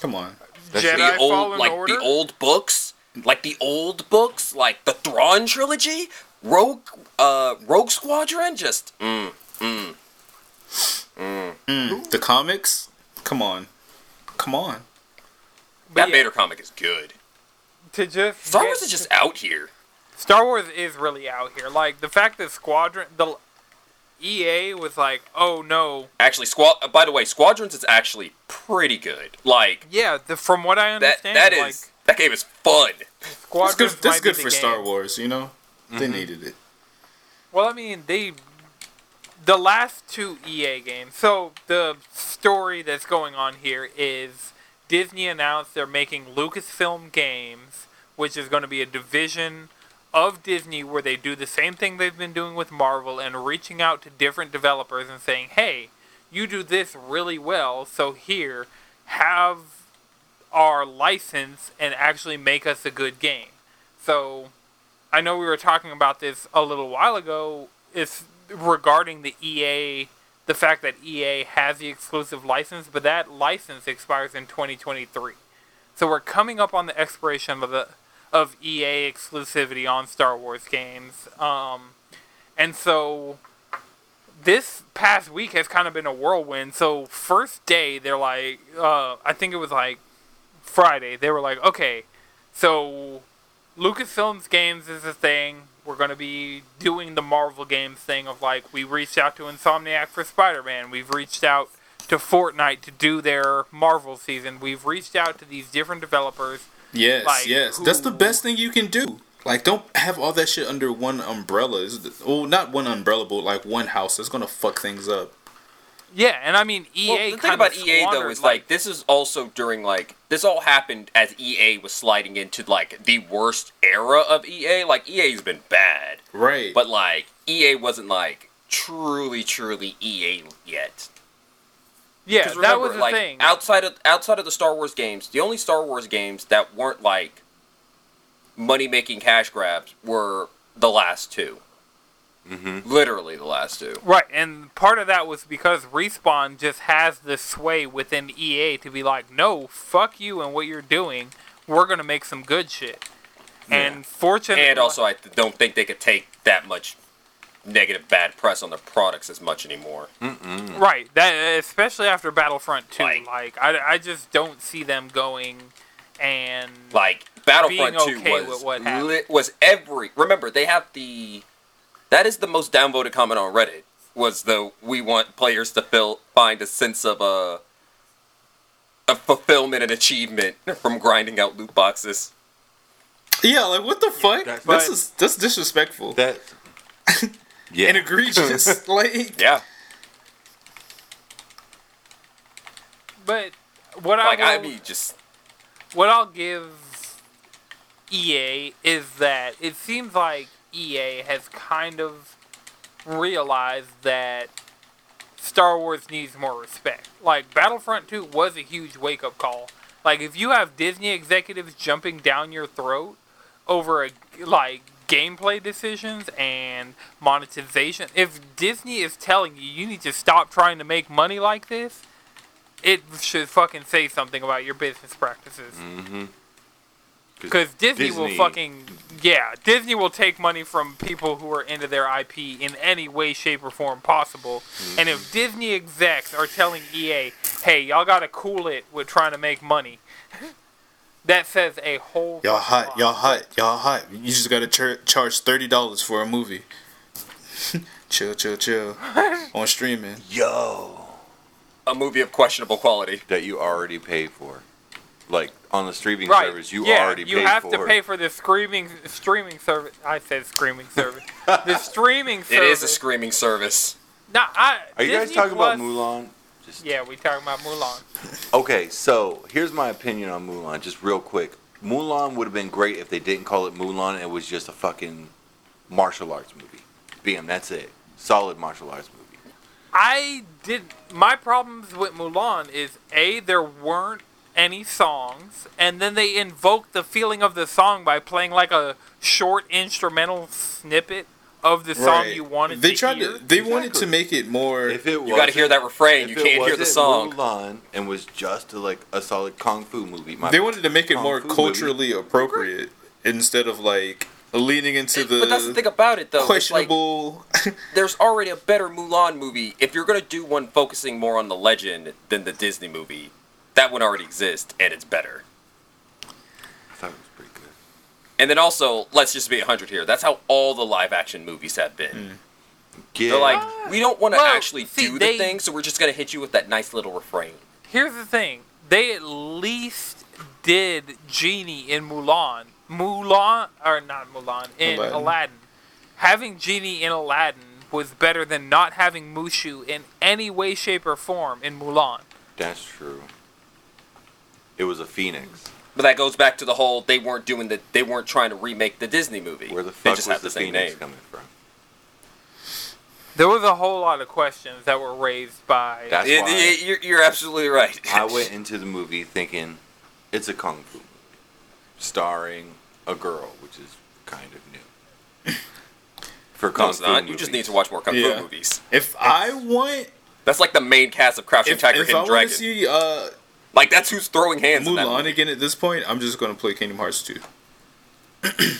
B: Come on.
D: That's
A: Jedi
C: the old
A: Fallen
C: like
A: Order.
C: the old books, like the old books, like the Thrawn trilogy, Rogue uh Rogue Squadron, just mm, Mm. mm, mm.
B: The comics. Come on. Come on.
A: But
C: that
A: yeah,
C: Vader comic is good.
A: to just
C: Star
A: get-
C: Wars is just out here.
A: Star Wars is really out here. Like the fact that Squadron, the EA was like, oh no,
C: Actually, squad. uh, by the way, Squadrons is actually pretty good. Like
A: yeah. The, from what I
C: that.
A: understand,
C: That is
A: like
C: that game is fun.
A: Squadron.
B: That's good. That's good for Star Wars. You know,
A: Mm-hmm.
B: they needed it.
A: Well, I mean, they the last two EA games. So the story that's going on here is Disney announced they're making Lucasfilm Games, which is going to be a division of Disney where they do the same thing they've been doing with Marvel and reaching out to different developers and saying, "Hey, you do this really well, so here have our license and actually make us a good game." So I know we were talking about this a little while ago. It's regarding the EA, the fact that EA has the exclusive license, but that license expires in 2023. So we're coming up on the expiration of the of EA exclusivity on Star Wars games. Um, and so this past week has kind of been a whirlwind. So first day, they're like, uh, I think it was like Friday. They were like, okay, so Lucasfilms games is a thing. We're gonna be doing the Marvel games thing of like we reached out to Insomniac for Spider-Man. We've reached out to Fortnite to do their Marvel season. We've reached out to these different developers.
B: Yes,
A: Like,
B: yes. That's the best thing you can do. Like, don't have all that shit under one umbrella. Is well, not one umbrella, but like one house. That's gonna fuck things up.
A: Yeah, and I mean EA.
C: Well, the thing about EA though is like this is also during like this all happened as EA was sliding into like the worst era of EA. Like EA's been bad,
B: Right.
C: but like EA wasn't like truly truly EA yet.
A: yeah,
C: 'Cause
A: that
C: remember,
A: was the
C: like,
A: thing.
C: Outside of outside of the Star Wars games, the only Star Wars games that weren't like money making cash grabs were the last 2
D: Mm-hmm.
C: Literally the last two.
A: Right, and part of that was because Respawn just has the sway within EA to be like, no, fuck you and what you're doing. We're gonna make some good shit. And fortunately,
C: And also, I don't think they could take that much negative bad press on their products as much anymore.
A: right, that especially after Battlefront 2,
C: Like-
A: like, I, I just don't see them going and
C: Like Battlefront
A: Being
C: Two
A: okay
C: was
A: with what
C: li- was every. Remember, they have the. That is the most downvoted comment on Reddit. Was the we want players to feel find a sense of uh, a fulfillment and achievement from grinding out loot boxes.
B: yeah, like what the fuck?
D: That's-
B: That's
A: But-
B: is, that's disrespectful
D: That. Yeah.
B: and egregious. like,
C: Yeah,
A: but what
C: like
A: I
C: I mean, just
A: what I'll give EA is that it seems like EA has kind of realized that Star Wars needs more respect. Like Battlefront 2 was a huge wake up call. Like if you have Disney executives jumping down your throat over a, like gameplay decisions and monetization, if Disney is telling you you need to stop trying to make money like this, it should fucking say something about your business practices.
D: Mm-hmm.
A: Because Disney, will fucking yeah, Disney will take money from people who are into their IP in any way, shape, or form possible. And if mm-hmm. Disney execs are telling EA, "Hey, y'all gotta cool it with trying to make money," that says a whole
B: y'all hot,
A: lot.
B: y'all hot, y'all hot. You just gotta char- charge thirty dollars for a movie. chill, chill, chill. On streaming.
D: Yo.
C: a movie of questionable quality.
D: That you already paid for. Like, on the streaming
A: Right?
D: service, you
A: yeah,
D: already
A: you
D: paid
A: have
D: for.
A: to pay for the screaming streaming service. I said screaming service. the streaming service.
C: It is a screaming service.
A: Nah, I,
D: Are you guys
A: Disney
D: talking about Mulan? Just
A: Yeah, we talking about Mulan.
D: Okay, so here's my opinion on Mulan, just real quick. Mulan would have been great if they didn't call it Mulan and it was just a fucking martial arts movie. Bam, that's it. Solid martial arts movie.
A: I did. My problems with Mulan is a there weren't any songs, and then they invoke the feeling of the song by playing like a short instrumental snippet of the song
B: Right.
A: you wanted
B: they
A: to
B: tried
A: hear.
B: to. They wanted to make it more.
D: If it was
C: You got to hear that refrain. You can't hear the
D: wasn't
C: song.
D: Mulan and was just a, like a solid kung fu movie. my
B: they wanted to make it
D: Kung
B: more
D: fu movie.
B: culturally appropriate instead of like leaning into the,
C: but that's the thing about it, though. It's like,
B: questionable.
C: there's already a better Mulan movie. If you're gonna do one focusing more on the legend than the Disney movie, that one already exists and it's better.
D: I thought it was pretty good.
C: And then also, let's just be 100 here. That's how all the live action movies have been. Hmm.
D: Yeah.
C: They're like, we don't want to
A: Well,
C: actually
A: see,
C: do the
A: they-
C: thing, so we're just gonna hit you with that nice little refrain.
A: Here's the thing: they at least did Genie in Mulan. Mulan or not Mulan in
B: Aladdin.
A: Aladdin. Having Genie in Aladdin was better than not having Mushu in any way, shape, or form in Mulan.
D: that's true. It was a phoenix.
C: But that goes back to the whole they weren't doing the they weren't trying to remake the Disney movie.
D: Where the
C: they
D: fuck
C: just
D: was
C: have
D: the,
C: the same
D: phoenix
C: name.
D: coming from?
A: There was a whole lot of questions that were raised by.
D: That's
C: It-
D: why
C: it- you're, you're absolutely right.
D: I went into the movie thinking it's a kung fu movie starring a girl, which is kind of new. For kung
C: it's
D: fu
C: not.
D: movies.
C: You just need to watch more kung
B: Yeah.
C: fu movies.
B: if I want,
C: That's like the main cast of Crouching
B: if,
C: Tiger,
B: if I
C: Hidden
B: want to
C: Dragon.
B: see uh,
C: like that's who's throwing hands. in that
B: Mulan
C: movie.
B: again at this point, I'm just gonna play Kingdom Hearts 2.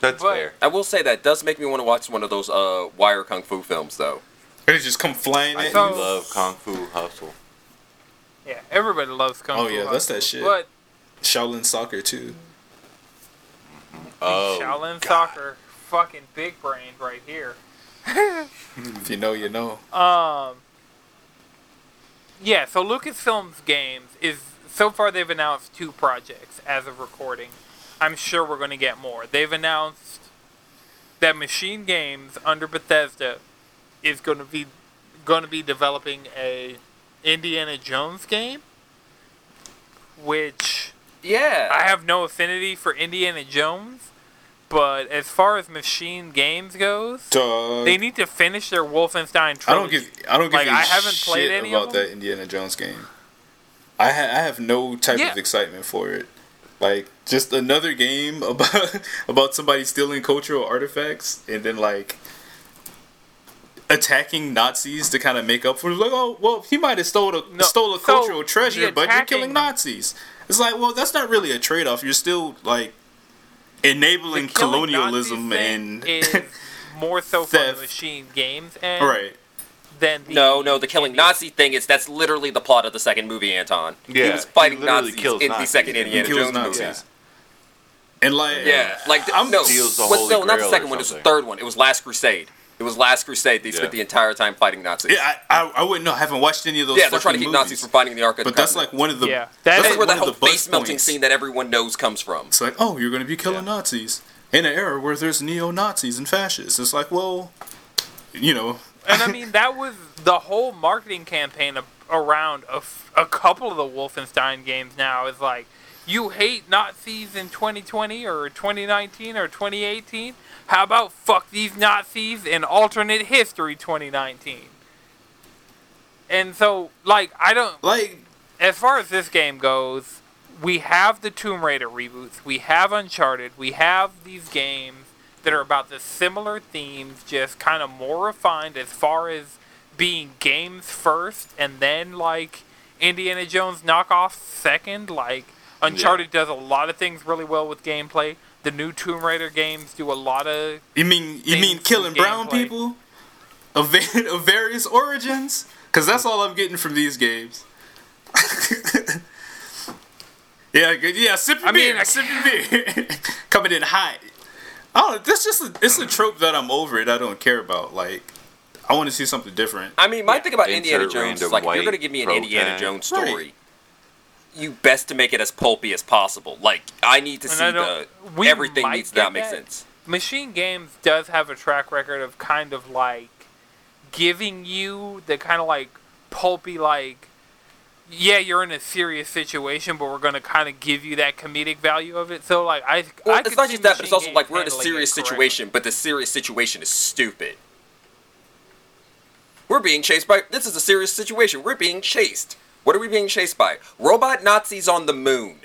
D: That's
A: But-
D: fair.
C: I will say that does make me want to watch one of those uh, wire kung fu films, though.
B: They just come flying
D: I
B: at
A: saw-
B: you.
D: do love Kung Fu Hustle.
A: Yeah, everybody loves Kung
B: Oh,
A: Fu Oh
B: yeah, that's that shit.
A: But
B: Shaolin soccer too.
D: Oh,
A: Shaolin
D: God.
A: Soccer, fucking big brain right here.
B: If you know, you know.
A: Um. Yeah, so Lucasfilms Games is so far they've announced two projects as of recording. I'm sure we're going to get more. They've announced that MachineGames under Bethesda is going to be going to be developing a Indiana Jones game, which
C: Yeah.
A: I have no affinity for Indiana Jones, but as far as MachineGames goes,
B: Dog.
A: they need to finish their Wolfenstein trilogy.
B: I don't give. I don't give
A: Like,
B: a
A: I haven't
B: shit
A: played any
B: about that Indiana Jones game. I ha- I have no type
A: Yeah.
B: of excitement for it. Like just another game about about somebody stealing cultural artifacts and then like attacking Nazis to kind of make up for it. Like, oh well, he might have stole a
A: No,
B: stole a
A: so
B: cultural treasure, but you're killing Nazis. It's like, well, that's not really a trade off. You're still like enabling
A: The
B: colonialism and
A: is more so for the. MachineGames and
B: right.
A: than the
C: no, no, the killing Nazi thing is that's literally the plot of the second movie, Anton. he
D: Yeah,
C: was fighting
D: he literally
C: Nazis
D: kills
C: in the
D: Nazis.
C: second
D: He
C: Indiana
B: kills
C: Jones
B: Nazis.
C: movie.
B: And like,
C: Yeah, like the,
B: I'm-
C: no,
D: Steals the
C: what-
D: Holy
C: no, not the second one. It was the third one. It was Last Crusade. It was Last Crusade. They
D: Yeah.
C: spent the entire time fighting Nazis.
B: Yeah, I, I, I wouldn't know. I haven't watched any of those.
C: Yeah, they're trying to
B: fucking
C: keep
B: movies.
C: Nazis from finding the Ark
B: But
C: the
B: that's like one of the.
A: Yeah,
B: that's
A: that
C: That's
A: is
B: like
C: where that
B: one
C: whole
B: of the buzz
C: face melting scene that everyone knows comes from.
B: It's like, oh, you're going to be killing
C: Yeah.
B: Nazis in an era where there's neo Nazis and fascists. It's like, well, you know,
A: and I mean that was the whole marketing campaign of, around a couple of the Wolfenstein games. Now is like, you hate Nazis in 2020 or 2019 or 2018. How about fuck these Nazis in alternate history 2019? And so, like, I don't.
B: like,
A: as far as this game goes, we have the Tomb Raider reboots, we have Uncharted, we have these games that are about the similar themes, just kind of more refined as far as being games first, and then like Indiana Jones knockoff second. Like Uncharted does a lot of things really well with gameplay. The new Tomb Raider games do a lot of
B: you mean you mean killing brown
A: gameplay.
B: people of, of various origins? Because that's all I'm getting from these games. yeah. Yeah, sipping
A: I mean,
B: beer,
A: I-
B: sipping beer, coming in hot. Oh, that's just a, it's a trope that I'm over it. I don't care about. Like, I want to see something different.
C: I mean, my thing about
D: Insert
C: Indiana Jones is like, if you're going to give me an Indiana
D: tag.
C: Jones
B: Right.
C: You best to make it as pulpy as possible. Like, I need to
A: And
C: see the everything needs to not make
A: that.
C: sense.
A: MachineGames does have a track record of kind of like giving you the kind of like pulpy like yeah you're in a serious situation but we're going to kind of give you that comedic value of it so like i
C: Well,
A: I
C: it's not just that, but it's also like we're in a serious situation, but the serious situation is stupid. We're being chased by. This is a serious situation. We're being chased. What are we being chased by? Robot Nazis on the moon.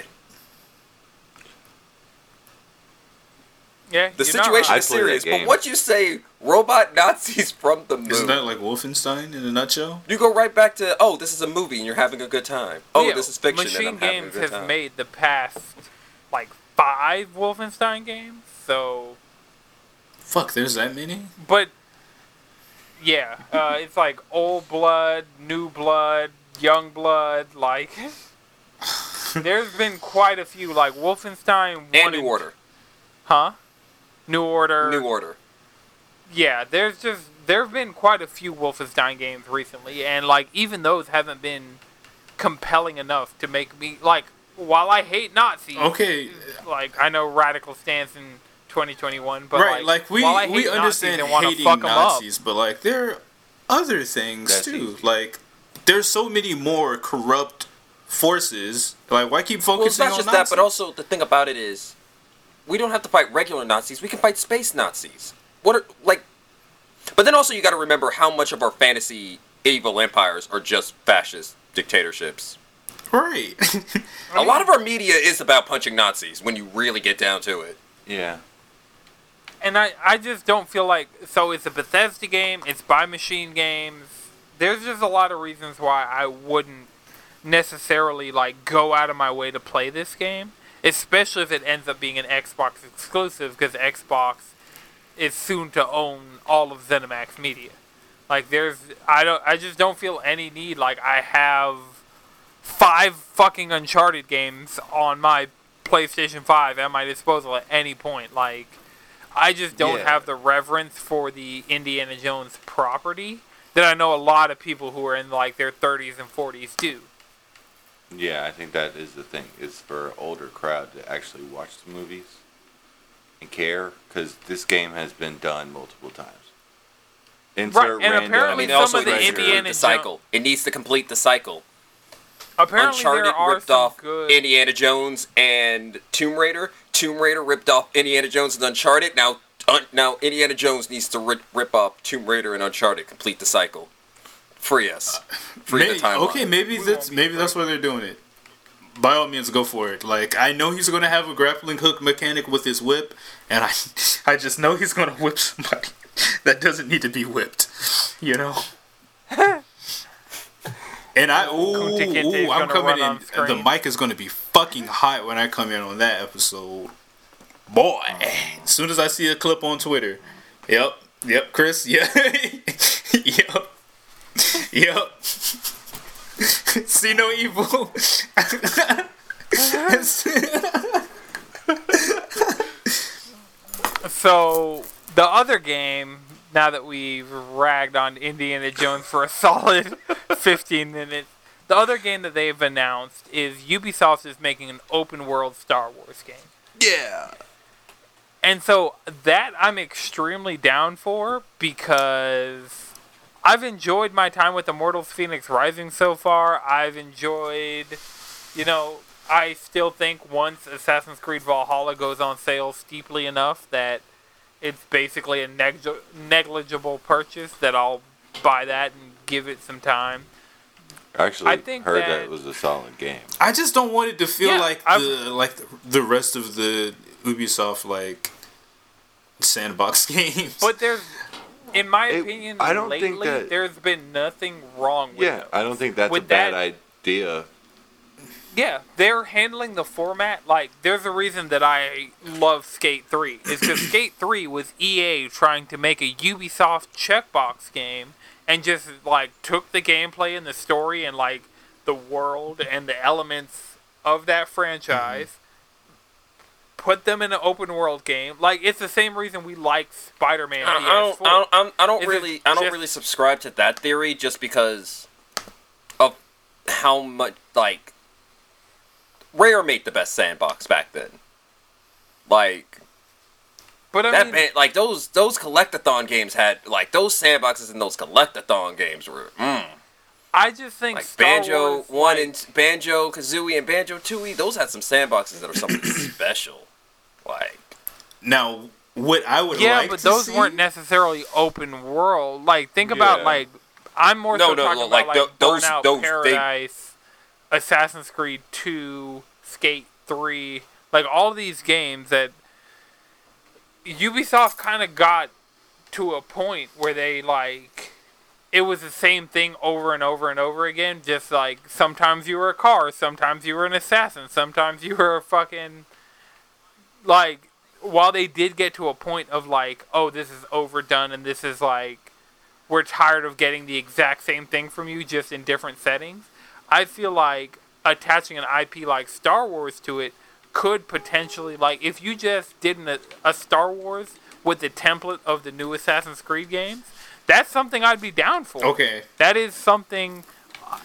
A: yeah
C: The situation is serious, but what you say, robot Nazis from the moon?
B: Isn't that like Wolfenstein in a nutshell?
C: you go right back to, oh, this is a movie and you're having a good time. Oh,
A: Yeah,
C: this is fiction
A: Machine
C: and I'm having a
A: Games
C: good
A: has
C: time.
A: made the past like five Wolfenstein games so
B: Fuck, there's that many.
A: but yeah uh, it's like old blood new blood young blood like there's been quite a few like wolfenstein
C: and New Order.
A: huh new order
C: New Order.
A: yeah there's just there have been quite a few wolfenstein games recently and like even those haven't been compelling enough to make me like while i hate nazis
B: Okay,
A: like i know radical stance in 2021 but
B: right. Like, we
A: while I hate
B: we
A: Nazis
B: understand
A: and wanna
B: hating
A: fuck 'em up,
B: Nazis, but like there are other things
D: That's
B: too.
D: easy.
B: Like there's so many more corrupt forces. Like why keep focusing
C: Well, it's
B: focusing
C: not
B: on
C: just
B: Nazis?
C: that, but also the thing about it is, we don't have to fight regular Nazis. We can fight space Nazis. What are like? But then also you got to remember how much of our fantasy evil empires are just fascist dictatorships.
B: right.
C: A lot of our media is about punching Nazis when you really get down to it.
D: Yeah.
A: and I, I just don't feel like so it's a Bethesda game, it's by MachineGames. There's just a lot of reasons why I wouldn't necessarily like go out of my way to play this game. especially if it ends up being an Xbox exclusive, because Xbox is soon to own all of ZeniMax Media. Like, there's, I don't, I just don't feel any need. Like, I have five fucking Uncharted games on my PlayStation 5 at my disposal at any point. Like, I just don't
D: Yeah.
A: have the reverence for the Indiana Jones property that I know a lot of people who are in like their 30s and 40s do.
D: Yeah, I think that is the thing. Is for older crowd to actually watch the movies and care, because this game has been done multiple times. Insert
A: and
D: random
A: apparently
C: I mean,
A: some
C: also
A: of the
C: needs to
A: Indiana
C: the
A: Jo-
C: cycle. It needs to complete the cycle.
A: Apparently,
C: Uncharted
A: there are
C: ripped
A: some
C: off
A: good.
C: Indiana Jones and Tomb Raider. Tomb Raider ripped off Indiana Jones and Uncharted. Now, un- now Indiana Jones needs to rip, rip off Tomb Raider and Uncharted. Complete the cycle. Free us. Free
B: Maybe,
C: the timeline.
B: okay, maybe
A: We
B: that's maybe that's why they're doing it. By all means, go for it. Like I know he's gonna have a grappling hook mechanic with his whip, and I I just know he's gonna whip somebody that doesn't need to be whipped. You know. And I ooh,
A: Kunta Kinte is
B: ooh I'm coming in. The mic is gonna be fucking hot when I come in on that episode. Boy, as soon as I see a clip on Twitter, yep, yep, Chris, yeah, yep, yep. See no evil.
A: So the other game, now that we've ragged on Indiana Jones for a solid 15 minutes, the other game that they've announced is Ubisoft is making an open world Star Wars game.
D: Yeah.
A: And so that I'm extremely down for because I've enjoyed my time with Immortals Phoenix Rising so far. I've enjoyed, you know, I still think once Assassin's Creed Valhalla goes on sale steeply enough that it's basically a neg- negligible purchase that I'll buy that and give it some time.
D: Actually,
A: I think
D: heard that,
A: that-
D: it was a solid game.
B: I just don't want it to feel
A: Yeah,
B: like
A: I've-
B: the like the, the rest of the Ubisoft like sandbox games.
A: But there's, in my
D: It-
A: opinion,
D: I don't
A: lately
D: think that-
A: there's been nothing wrong with
D: Yeah,
A: those.
D: I don't think that's
A: With
D: a bad
A: that-
D: idea.
A: Yeah, they're handling the format like there's a reason that I love Skate 3 is because Skate 3 was EA trying to make a Ubisoft checkbox game and just like took the gameplay and the story and like the world and the elements of that mm-hmm. franchise put them in an open world game like it's the same reason we like Spider-Man
C: I, I don't, I don't, I don't really, I don't
A: just-
C: really subscribe to that theory just because of how much like Rare made the best sandbox back then. Like
A: but I
C: that,
A: mean,
C: man, like those those collectathon games had like those sandboxes in those collectathon games were mm,
A: I just think
C: like
A: Star
C: Banjo
A: Wars,
C: One
A: like-
C: and Banjo Kazooie and Banjo Tooie. Those had some sandboxes that are something special. Like
B: now, what I would
A: yeah,
B: like
A: but
B: to
A: those
B: see,
A: weren't necessarily open world. Like, think about like I'm more
C: No,
A: so
C: no,
A: talking
C: no,
A: about
C: like,
A: like,
C: tho- those-
A: Burnout
C: those- they-
A: Paradise, Assassin's Creed Two, Skate Three, like all these games that Ubisoft kind of got to a point where they like it was the same thing over and over and over again. Just like sometimes you were a car, sometimes you were an assassin, sometimes you were a fucking like while they did get to a point of like, oh, this is overdone and this is like we're tired of getting the exact same thing from you just in different settings. I feel like attaching an IP like Star Wars to it could potentially like if you just did an, a Star Wars with the template of the new Assassin's Creed games, that's something I'd be down for.
B: Okay,
A: That is something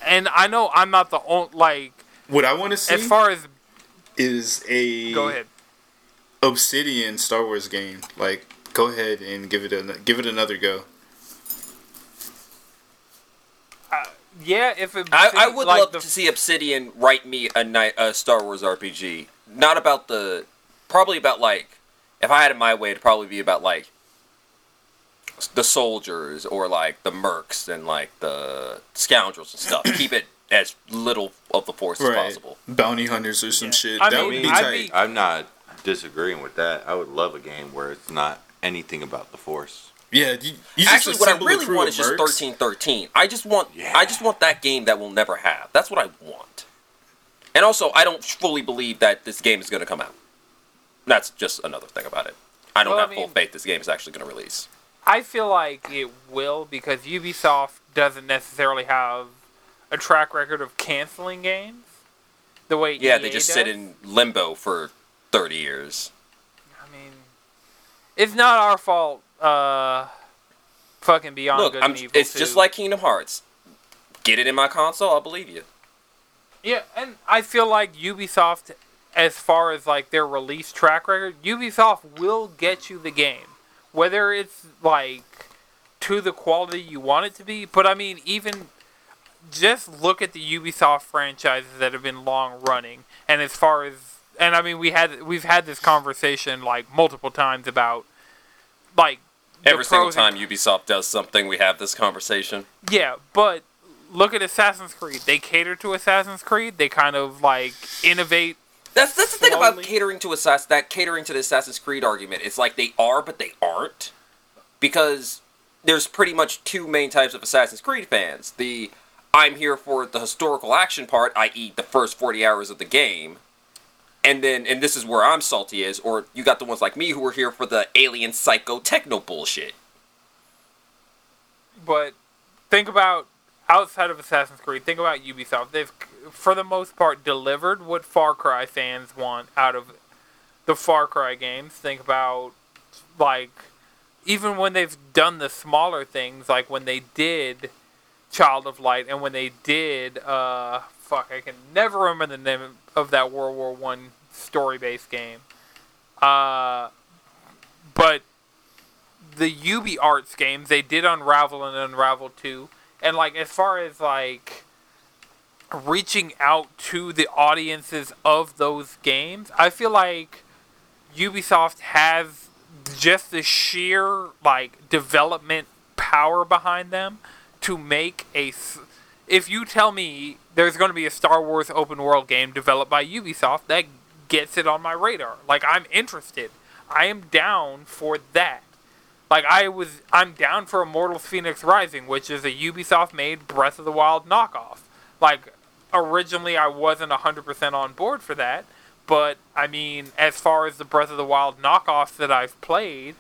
A: and I know I'm not the only like
B: what I want to see
A: as far as
B: is a
A: go ahead.
B: Obsidian Star Wars game. Like, go ahead and give it a give it another go.
A: Uh, yeah, if it
C: I, I would
A: like
C: love
A: the
C: to see Obsidian write me a night a Star Wars RPG. Not about the, probably about like, if I had it my way, it'd probably be about like the soldiers or like the mercs and like the scoundrels and stuff. Keep it as little of the force as possible.
B: bounty hunters or some shit.
A: I
B: that
A: mean,
B: would be
A: I'd
B: tight.
A: be-
D: I'm not disagreeing with that. I would love a game where it's not anything about the Force.
B: Yeah, you, you
C: Actually, what I really want is just
B: mercs.
C: thirteen thirteen. I just want,
D: Yeah.
C: I just want that game that we'll never have. That's what I want. And also, I don't fully believe that this game is going to come out. That's just another thing about it. I don't
A: Well, I
C: have full faith this game is actually going to release.
A: I feel like it will because Ubisoft doesn't necessarily have a track record of canceling games the way
C: Yeah,
A: EA
C: they just
A: does.
C: sit in limbo for 30 years.
A: I mean, it's not our fault. Uh, fucking Beyond
C: Look,
A: Good
C: I'm,
A: and Evil.
C: it's just like Kingdom Hearts. Get it in my console, I'll believe you.
A: Yeah, and I feel like Ubisoft, as far as like their release track record, Ubisoft will get you the game, whether it's like to the quality you want it to be. But I mean, even just look at the Ubisoft franchises that have been long running, and as far as and I mean, we had we've had this conversation like multiple times about like
C: Every single
A: pros and
C: time Ubisoft does something, we have this conversation.
A: yeah, but look at Assassin's Creed. They cater to Assassin's Creed. They kind of like innovate.
C: That's that's the thing about catering to Assass that catering to the Assassin's Creed argument. It's like they are, but they aren't, because there's pretty much two main types of Assassin's Creed fans. The I'm here for the historical action part, i.e., the first 40 hours of the game, and then and this is where I'm salty is, or you got the ones like me who are here for the alien psycho techno bullshit.
A: But think about outside of Assassin's Creed. Think about Ubisoft. They've, for the most part, delivered what Far Cry fans want out of the Far Cry games. Think about like even when they've done the smaller things, like when they did Child of Light and when they did uh fuck, I can never remember the name of that World War One story based game. Uh, but the Ubi Arts games, they did Unravel and Unravel 2. And like as far as like reaching out to the audiences of those games, I feel like Ubisoft has just the sheer like development power behind them to make a if you tell me there's going to be a Star Wars open world game developed by Ubisoft that gets it on my radar. Like I'm interested. I am down for that. Like I was I'm down for Immortals Phoenix Rising, which is a Ubisoft made Breath of the Wild knockoff. Like originally I wasn't 100% on board for that, but I mean as far as the Breath of the Wild knockoffs that I've played,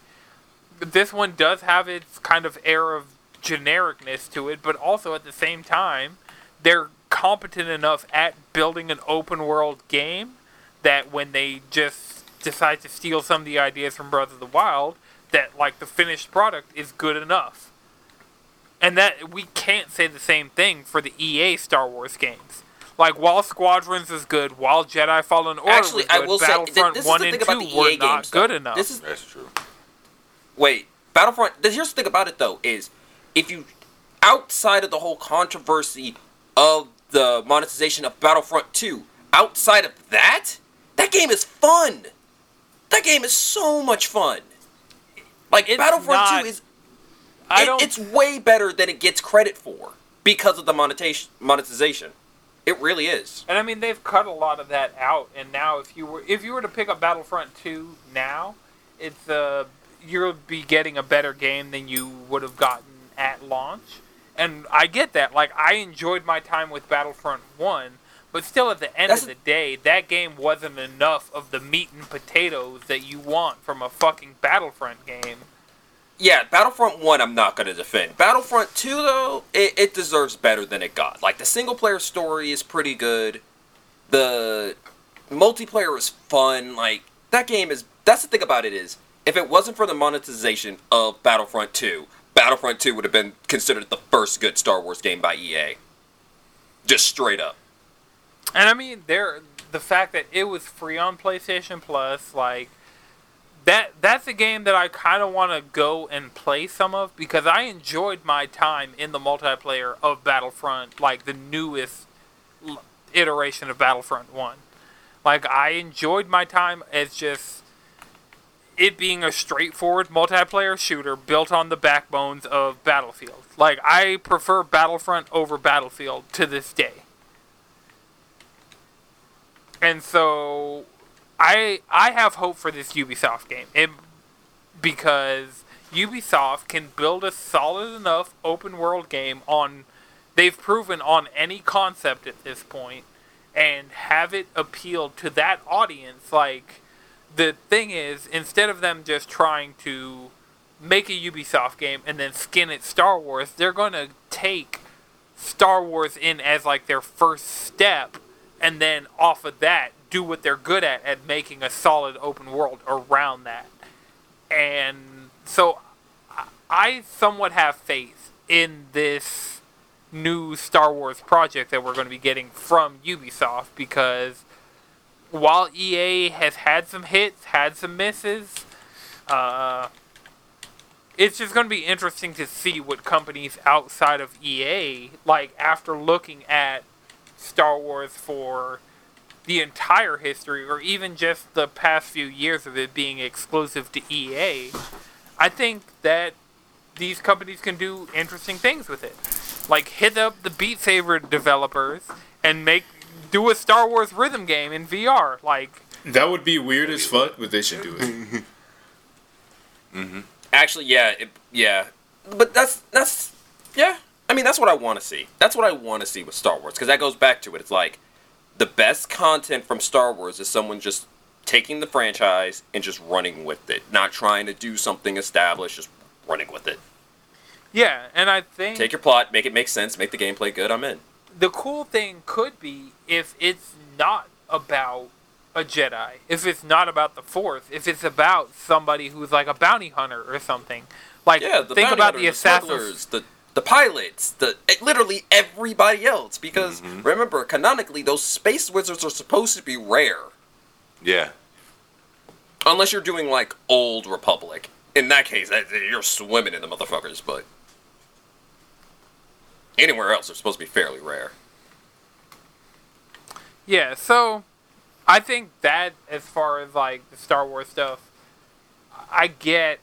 A: this one does have its kind of air of genericness to it, but also at the same time, they're competent enough at building an open world game that when they just decide to steal some of the ideas from Breath of the Wild, that like the finished product is good enough. And that we can't say the same thing for the EA Star Wars games. Like while Squadrons is good, while Jedi Fallen Order
C: Actually,
A: was good,
C: I will say th-
A: Battlefront
C: this is
A: One
C: the
A: and
C: thing
A: Two
C: about the
A: were
C: EA
A: not
C: games.
A: good
C: though.
A: enough.
C: This is
D: That's true.
C: Wait, Battlefront. th- Here's the thing about it though: is if you outside of the whole controversy of the monetization of Battlefront 2, outside of that, that game is fun. That game is so much fun. Like
A: It's
C: Battlefront
A: not-
C: 2 is
A: I
C: it-
A: don't.
C: it's way better than it gets credit for because of the monetization. Monetization, it really is.
A: And I mean, they've cut a lot of that out. And now, if you were if you were to pick up Battlefront Two now, it's uh you'll be getting a better game than you would have gotten at launch. And I get that. Like I enjoyed my time with Battlefront One, but still, at the end
C: That's-
A: of the day, that game wasn't enough of the meat and potatoes that you want from a fucking Battlefront game.
C: Yeah, Battlefront 1 I'm not going to defend. Battlefront 2 though, it, it deserves better than it got. Like the single player story is pretty good. The multiplayer is fun. Like that game is that's the thing about it is if it wasn't for the monetization of Battlefront 2, Battlefront 2 would have been considered the first good Star Wars game by EA. Just straight up.
A: And I mean, there the fact that it was free on PlayStation Plus, like that that's a game that I kind of want to go and play some of because I enjoyed my time in the multiplayer of Battlefront, like the newest iteration of Battlefront 1. Like I enjoyed my time as just it being a straightforward multiplayer shooter built on the backbones of Battlefield. Like I prefer Battlefront over Battlefield to this day. And so I I have hope for this Ubisoft game. It, because Ubisoft can build a solid enough open world game on they've proven on any concept at this point and have it appeal to that audience. Like, the thing is, instead of them just trying to make a Ubisoft game and then skin it Star Wars, they're going to take Star Wars in as like their first step and then off of that do what they're good at at making a solid open world around that. And so I- somewhat have faith in this new Star Wars project that we're going to be getting from Ubisoft because while EA has had some hits, had some misses, uh, it's just going to be interesting to see what companies outside of EA, like after looking at Star Wars for the entire history, or even just the past few years of it being exclusive to EA, I think that these companies can do interesting things with it. Like hit up the Beat Saber developers and make do a Star Wars rhythm game in VR. Like
B: That would be weird as fuck, but they should do it. Mm-hmm.
C: Actually, yeah, it, yeah, but that's that's yeah. I mean, that's what I want to see. That's what I want to see with Star Wars because that goes back to it. It's like the best content from Star Wars is someone just taking the franchise and just running with it, not trying to do something established, just running with it.
A: yeah, and I think
C: Take your plot, make it make sense, make the gameplay good. I'm in.
A: The cool thing could be if it's not about a Jedi, if it's not about the Force, if it's about somebody who's like a bounty hunter or something. Like
C: Yeah, the
A: think about
C: hunters,
A: the
C: the
A: assassins.
C: the the pilots, the eh, literally everybody else. Because mm-hmm. remember, canonically, those space wizards are supposed to be rare.
D: Yeah.
C: Unless you're doing like Old Republic. In that case, eh, eh, you're swimming in the motherfuckers, but anywhere else they're supposed to be fairly rare.
A: Yeah, so I think that as far as like the Star Wars stuff, I get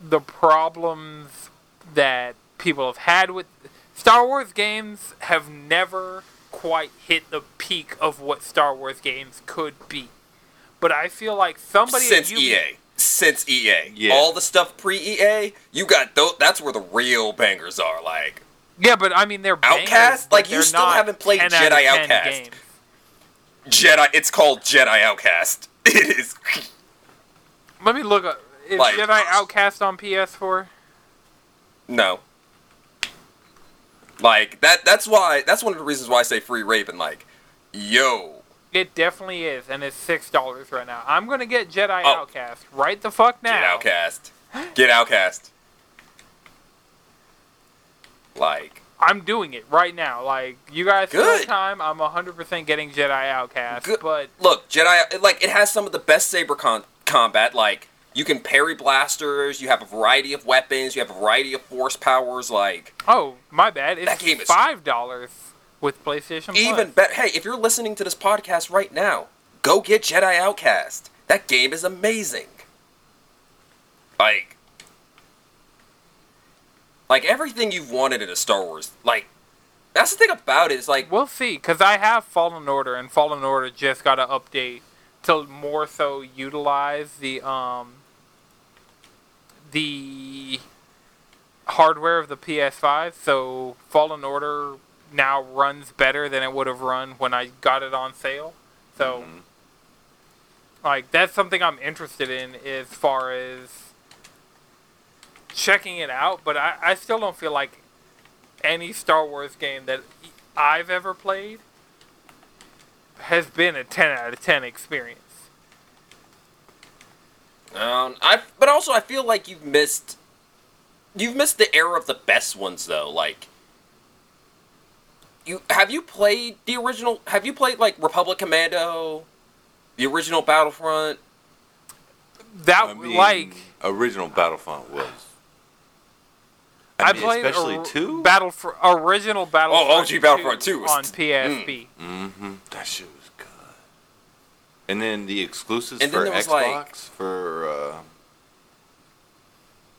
A: the problems that people have had with Star Wars games have never quite hit the peak of what Star Wars games could be. But I feel like somebody at
C: Since
A: Ubi-
C: EA. Since EA.
D: Yeah.
C: All the stuff pre EA, you got those that's where the real bangers are, like
A: Yeah, but I mean they're bangers,
C: Outcast? Like, you still haven't played
A: 10 out
C: Jedi Outcast.
A: games.
C: Jedi it's called Jedi Outcast. It is
A: Let me look up is
C: Like-
A: Jedi Outcast on PS4?
C: No. Like that that's why that's one of the reasons why I say free Raven, like, yo.
A: It definitely is, and it's six dollars right now. I'm gonna get Jedi
C: Oh.
A: Outcast right the fuck now.
C: Get Outcast. Get Outcast. Like
A: I'm doing it right now. Like you guys
C: Good.
A: time. I'm 100% getting Jedi Outcast,
C: Good.
A: but
C: look, Jedi like it has some of the best saber con- combat. Like you can parry blasters. You have a variety of weapons. You have a variety of force powers. Like
A: oh my bad. It's
C: That game is-
A: five dollars with PlayStation.
C: even better. Hey, if you're listening to this podcast right now, go get Jedi Outcast. That game is amazing. Like, like everything you've wanted in a Star Wars. Like, that's the thing about it. Is like,
A: We'll see, because I have Fallen Order, and Fallen Order just got an update to more so utilize the um the hardware of the PS5. So Fallen Order now runs better than it would have run when I got it on sale. So like that's something I'm interested in as far as checking it out, but I, I still don't feel like any Star Wars game that I've ever played has been a 10 out of 10 experience.
C: Um, I but also I feel like you've missed you've missed the era of the best ones though. Like you have you played the original? Have you played like Republic Commando, the original Battlefront?
A: That
D: I mean,
A: like
D: original Battlefront was.
A: I,
D: I, mean,
A: played
D: especially
A: or-
D: two.
A: Battle for original Battlefront.
C: OG Battlefront 2 was-
A: on PSP.
D: mm-hmm. That shit was good. And then the exclusives
C: And then
D: for
C: there was,
D: Xbox
C: like-
D: for uh,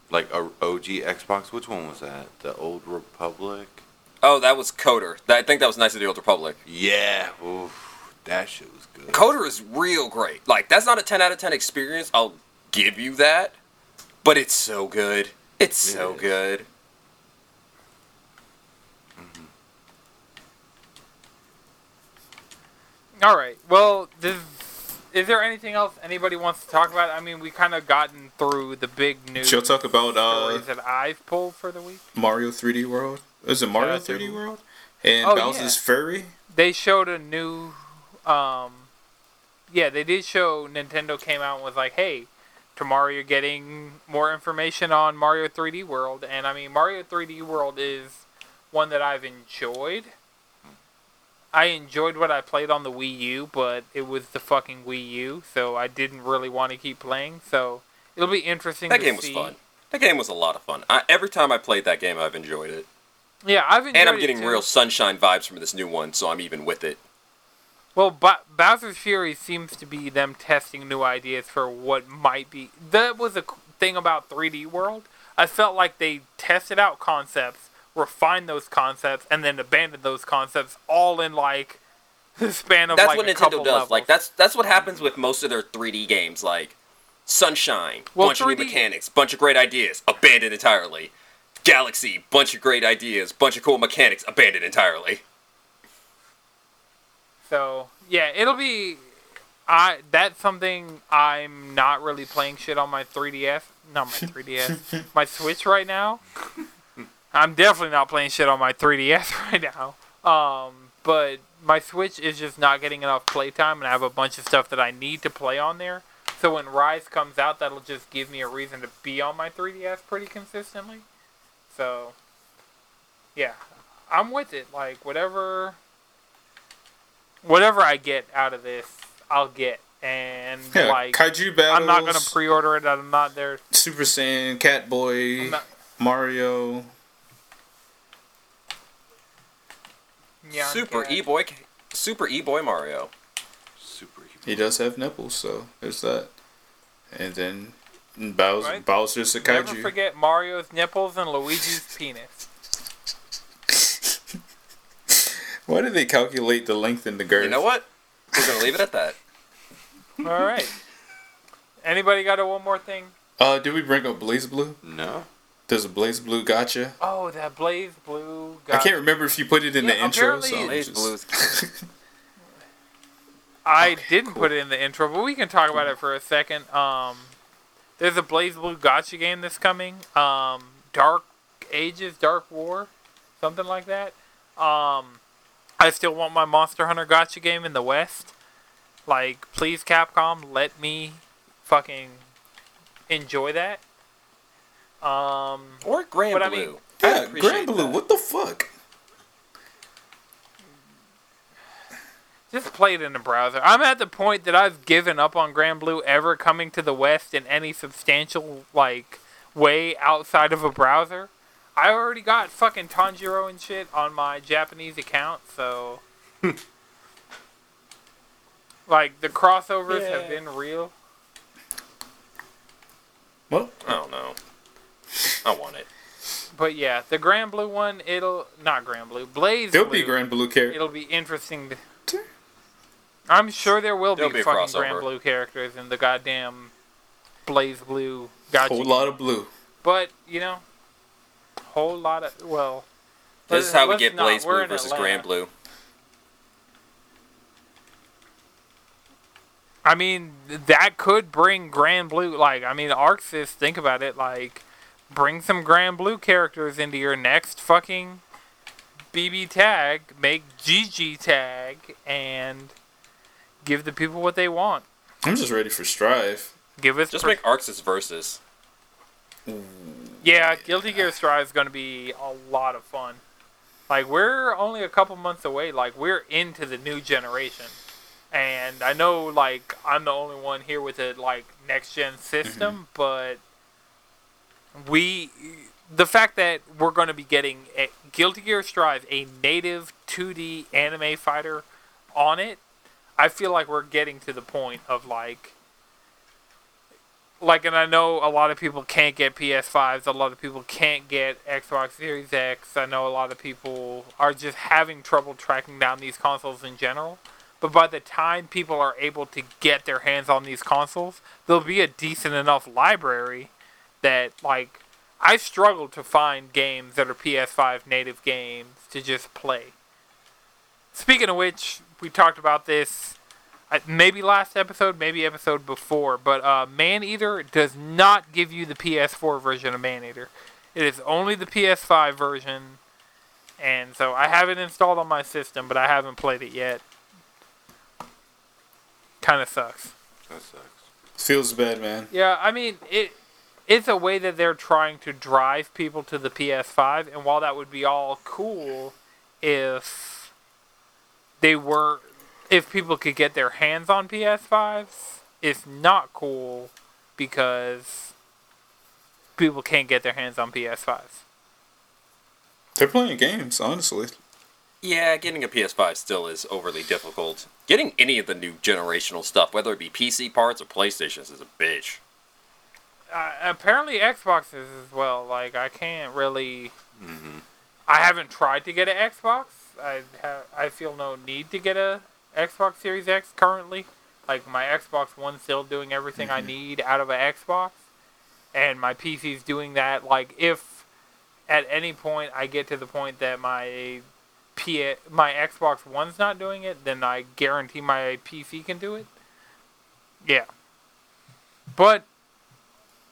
D: like a OG Xbox. Which one was that? The Old Republic.
C: Oh, that was KOTOR. That, I think that was Knights of the Old Republic.
D: Yeah. Oof, that shit was good.
C: KOTOR is real great. Like that's not a ten out of ten experience. I'll give you that, but it's so good. It's so
D: is.
C: good.
A: All right. Well, this, is there anything else anybody wants to talk about? I mean, we kind of gotten through the big news
B: She'll talk about uh,
A: that I've pulled for the week.
B: Mario 3D World. Is it Mario
A: Yeah,
B: 3D
A: it.
B: World? And
A: Oh,
B: Bowser's
A: yeah.
B: Fury.
A: They showed a new, um, yeah, they did show Nintendo came out and was like, hey, tomorrow you're getting more information on Mario 3D World, and I mean, Mario 3D World is one that I've enjoyed. I enjoyed what I played on the Wii U, but it was the fucking Wii U, so I didn't really want to keep playing. So it'll be interesting.
C: That game was
A: see.
C: fun. That game was a lot of fun. I, every time I played that game, I've enjoyed it.
A: Yeah, I've enjoyed it.
C: And I'm getting real sunshine vibes from this new one, so I'm even with it.
A: Well, ba- Bowser's Fury seems to be them testing new ideas for what might be. That was a thing about 3D World. I felt like they tested out concepts, refined those concepts, and then abandon those concepts all in like the span of
C: That's
A: like
C: what
A: a
C: Nintendo does.
A: levels.
C: Like that's that's what happens with most of their 3D games. Like Sunshine,
A: Well,
C: bunch of new mechanics, bunch of great ideas, abandoned entirely. Galaxy, bunch of great ideas, bunch of cool mechanics, abandoned entirely.
A: So yeah, it'll be. I that's something I'm not really playing shit on my 3DS. Not my 3DS, my Switch right now. I'm definitely not playing shit on my 3DS right now. Um, but my Switch is just not getting enough playtime, and I have a bunch of stuff that I need to play on there. So when Rise comes out, that'll just give me a reason to be on my 3DS pretty consistently. So, yeah, I'm with it. Like whatever whatever I get out of this, I'll get. And
B: Yeah,
A: like,
B: Kaiju Battles.
A: I'm not gonna pre-order it. I'm not there.
B: Super Saiyan, Catboy, Mario.
A: Nyan
C: Super E Boy, Super E Boy Mario.
D: Super E-boy.
B: He does have nipples, so there's that. And then Bowser,
A: Right.
B: Bowser's a
A: Never
B: kaiju.
A: forget Mario's nipples and Luigi's penis.
B: Why do they calculate the length and the girth?
C: You know what? We're gonna leave it at that.
A: All right. Anybody got a one more thing?
B: Uh, did we bring up BlazBlue?
D: No.
B: Does a Blaze Blue gacha?
A: Oh, that Blaze Blue.
B: I can't remember if you put it in the
A: Yeah,
B: intro.
A: apparently
B: So I'm
C: Blaze
B: just-
C: Blue's
A: I
B: Okay,
A: didn't
B: cool.
A: put it in the intro, but we can talk about it for a second. Um, there's a Blaze Blue Gacha game that's coming. Um, Dark Ages, Dark War, something like that. Um, I still want my Monster Hunter Gacha game in the West. Like, please, Capcom, let me fucking enjoy that. Um,
C: or Grand
A: But I
C: Blue.
A: mean-
C: I'd
B: Yeah,
C: appreciate
B: Granblue.
C: that.
B: What the fuck?
A: Just play it in the browser. I'm at the point that I've given up on Granblue ever coming to the West in any substantial like way outside of a browser. I already got fucking Tanjiro and shit on my Japanese account, so like the crossovers have been real.
B: Well,
C: I don't know. I want it.
A: But yeah, the Granblue one, it'll not Granblue, Blaze
B: there'll
A: Blue.
B: be Granblue character.
A: It'll be interesting. To, I'm sure there will
C: There'll
A: be,
C: be a
A: fucking
C: crossover.
A: Granblue characters in the goddamn Blaze Blue gacha.
B: Whole lot of blue.
A: But you know, whole lot of well.
C: This is how we get
A: not. BlazBlue
C: versus
A: Atlanta.
C: Granblue.
A: I mean, that could bring Granblue. Like, I mean, ArcSys. Think about it. Like, bring some Granblue characters into your next fucking BB tag. Make GG tag and give the people what they want.
B: I'm just ready for Strive.
A: Give us
C: Just
A: per-
C: make ArcSys versus.
A: Yeah, Guilty Gear Strive is going to be a lot of fun. Like we're only a couple months away. Like we're into the new generation, and I know like I'm the only one here with a like next gen system, mm-hmm. but we the fact that we're going to be getting a Guilty Gear Strive a native 2D anime fighter on it, I feel like we're getting to the point of like like and I know a lot of people can't get PS5s, a lot of people can't get Xbox Series X. I know a lot of people are just having trouble tracking down these consoles in general. But by the time people are able to get their hands on these consoles, there'll be a decent enough library that like I struggle to find games that are PS5 native games to just play. Speaking of which, we talked about this maybe last episode, maybe episode before, but uh, Maneater does not give you the PS4 version of Maneater. It is only the PS5 version, and so I have it installed on my system, but I haven't played it yet. Kind of sucks.
D: That sucks.
B: Feels bad, man.
A: Yeah, I mean it. It's a way that they're trying to drive people to the PS5, and while that would be all cool, if they were, if people could get their hands on PS5s, it's not cool because people can't get their hands on PS5s.
B: They're playing games, honestly.
C: Yeah, getting a PS5 still is overly difficult. Getting any of the new generational stuff, whether it be PC parts or PlayStations, is a bitch.
A: Uh, apparently Xboxes as well. Like I can't really. I haven't tried to get an Xbox. I ha- I feel no need to get a Xbox Series X currently. Like my Xbox One's still doing everything I need out of an Xbox, and my PC's doing that. Like if at any point I get to the point that my P my Xbox One's not doing it, then I guarantee my PC can do it. Yeah. But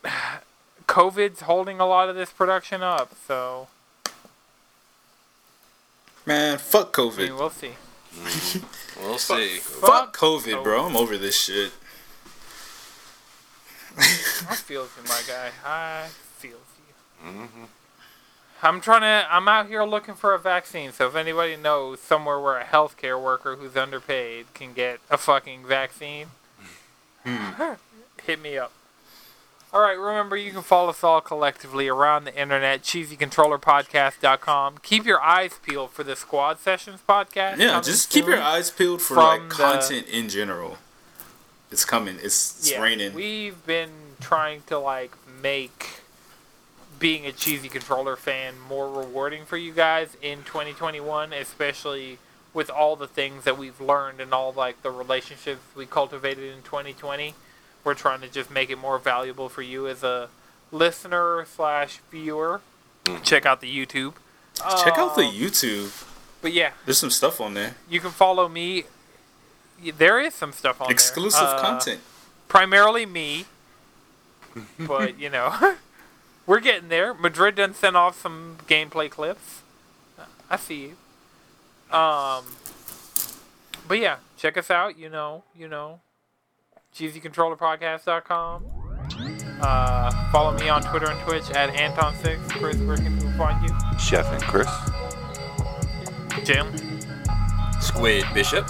A: COVID's holding a lot of this production up, so
B: Man, fuck
A: I
B: COVID.
A: mean, we'll see.
C: We'll see.
B: Fuck COVID, bro. I'm over this shit.
A: I feel you, my guy. I feels you. Mhm. I'm trying to. I'm out here looking for a vaccine. So if anybody knows somewhere where a healthcare worker who's underpaid can get a fucking vaccine, hit me up. All right. Remember, you can follow us all collectively around the internet. CheesyControllerPodcast.com. Keep your eyes peeled for the Squad Sessions podcast.
B: Yeah, just keep your eyes peeled for like
A: the-
B: content in general. It's coming. It's, it's
A: yeah,
B: raining.
A: We've been trying to like make being a cheesy controller fan more rewarding for you guys in 2021, especially with all the things that we've learned and all like the relationships we cultivated in 2020. We're trying to just make it more valuable for you as a listener slash viewer. Check out the YouTube.
B: Check out the
A: Um,
B: YouTube.
A: But yeah,
B: There's some stuff on there.
A: you can follow me. There is some stuff on there.
B: Exclusive
A: Uh,
B: content.
A: primarily me. but you know, we're getting there. Madrid done sent off some gameplay clips. I see you. Um, but yeah, check us out. You know, you know, cheesycontrollerpodcast.com. Uh, follow me on Twitter and Twitch at Anton6. Chris, where can people find you?
D: Chef and Chris.
A: Jim.
C: Squid Bishop.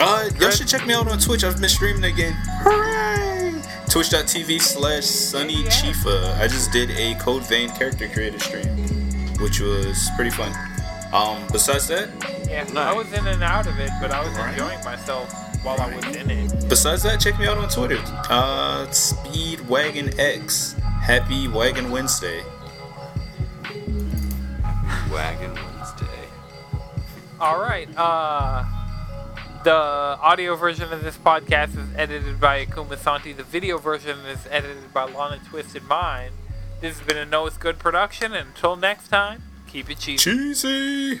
B: Uh, y'all should check me out on Twitch. I've been streaming again. Hooray! Twitch.tv slash Sunny Chifa. I just did a Code Vein character creator stream, which was pretty fun. Um, besides that,
A: Yeah, I was in and out of it, but I was
B: Right.
A: enjoying myself while I was in it.
B: besides that, check me out on Twitter. Uh, Speedwagon X. Happy Wagon Wednesday.
D: Wagon Wednesday.
A: All right. Uh, the audio version of this podcast is edited by Akuma Santi. The video version is edited by Lana Twisted Mind. This has been a No It's Good production. And until next time, keep it cheesy.
B: Cheesy!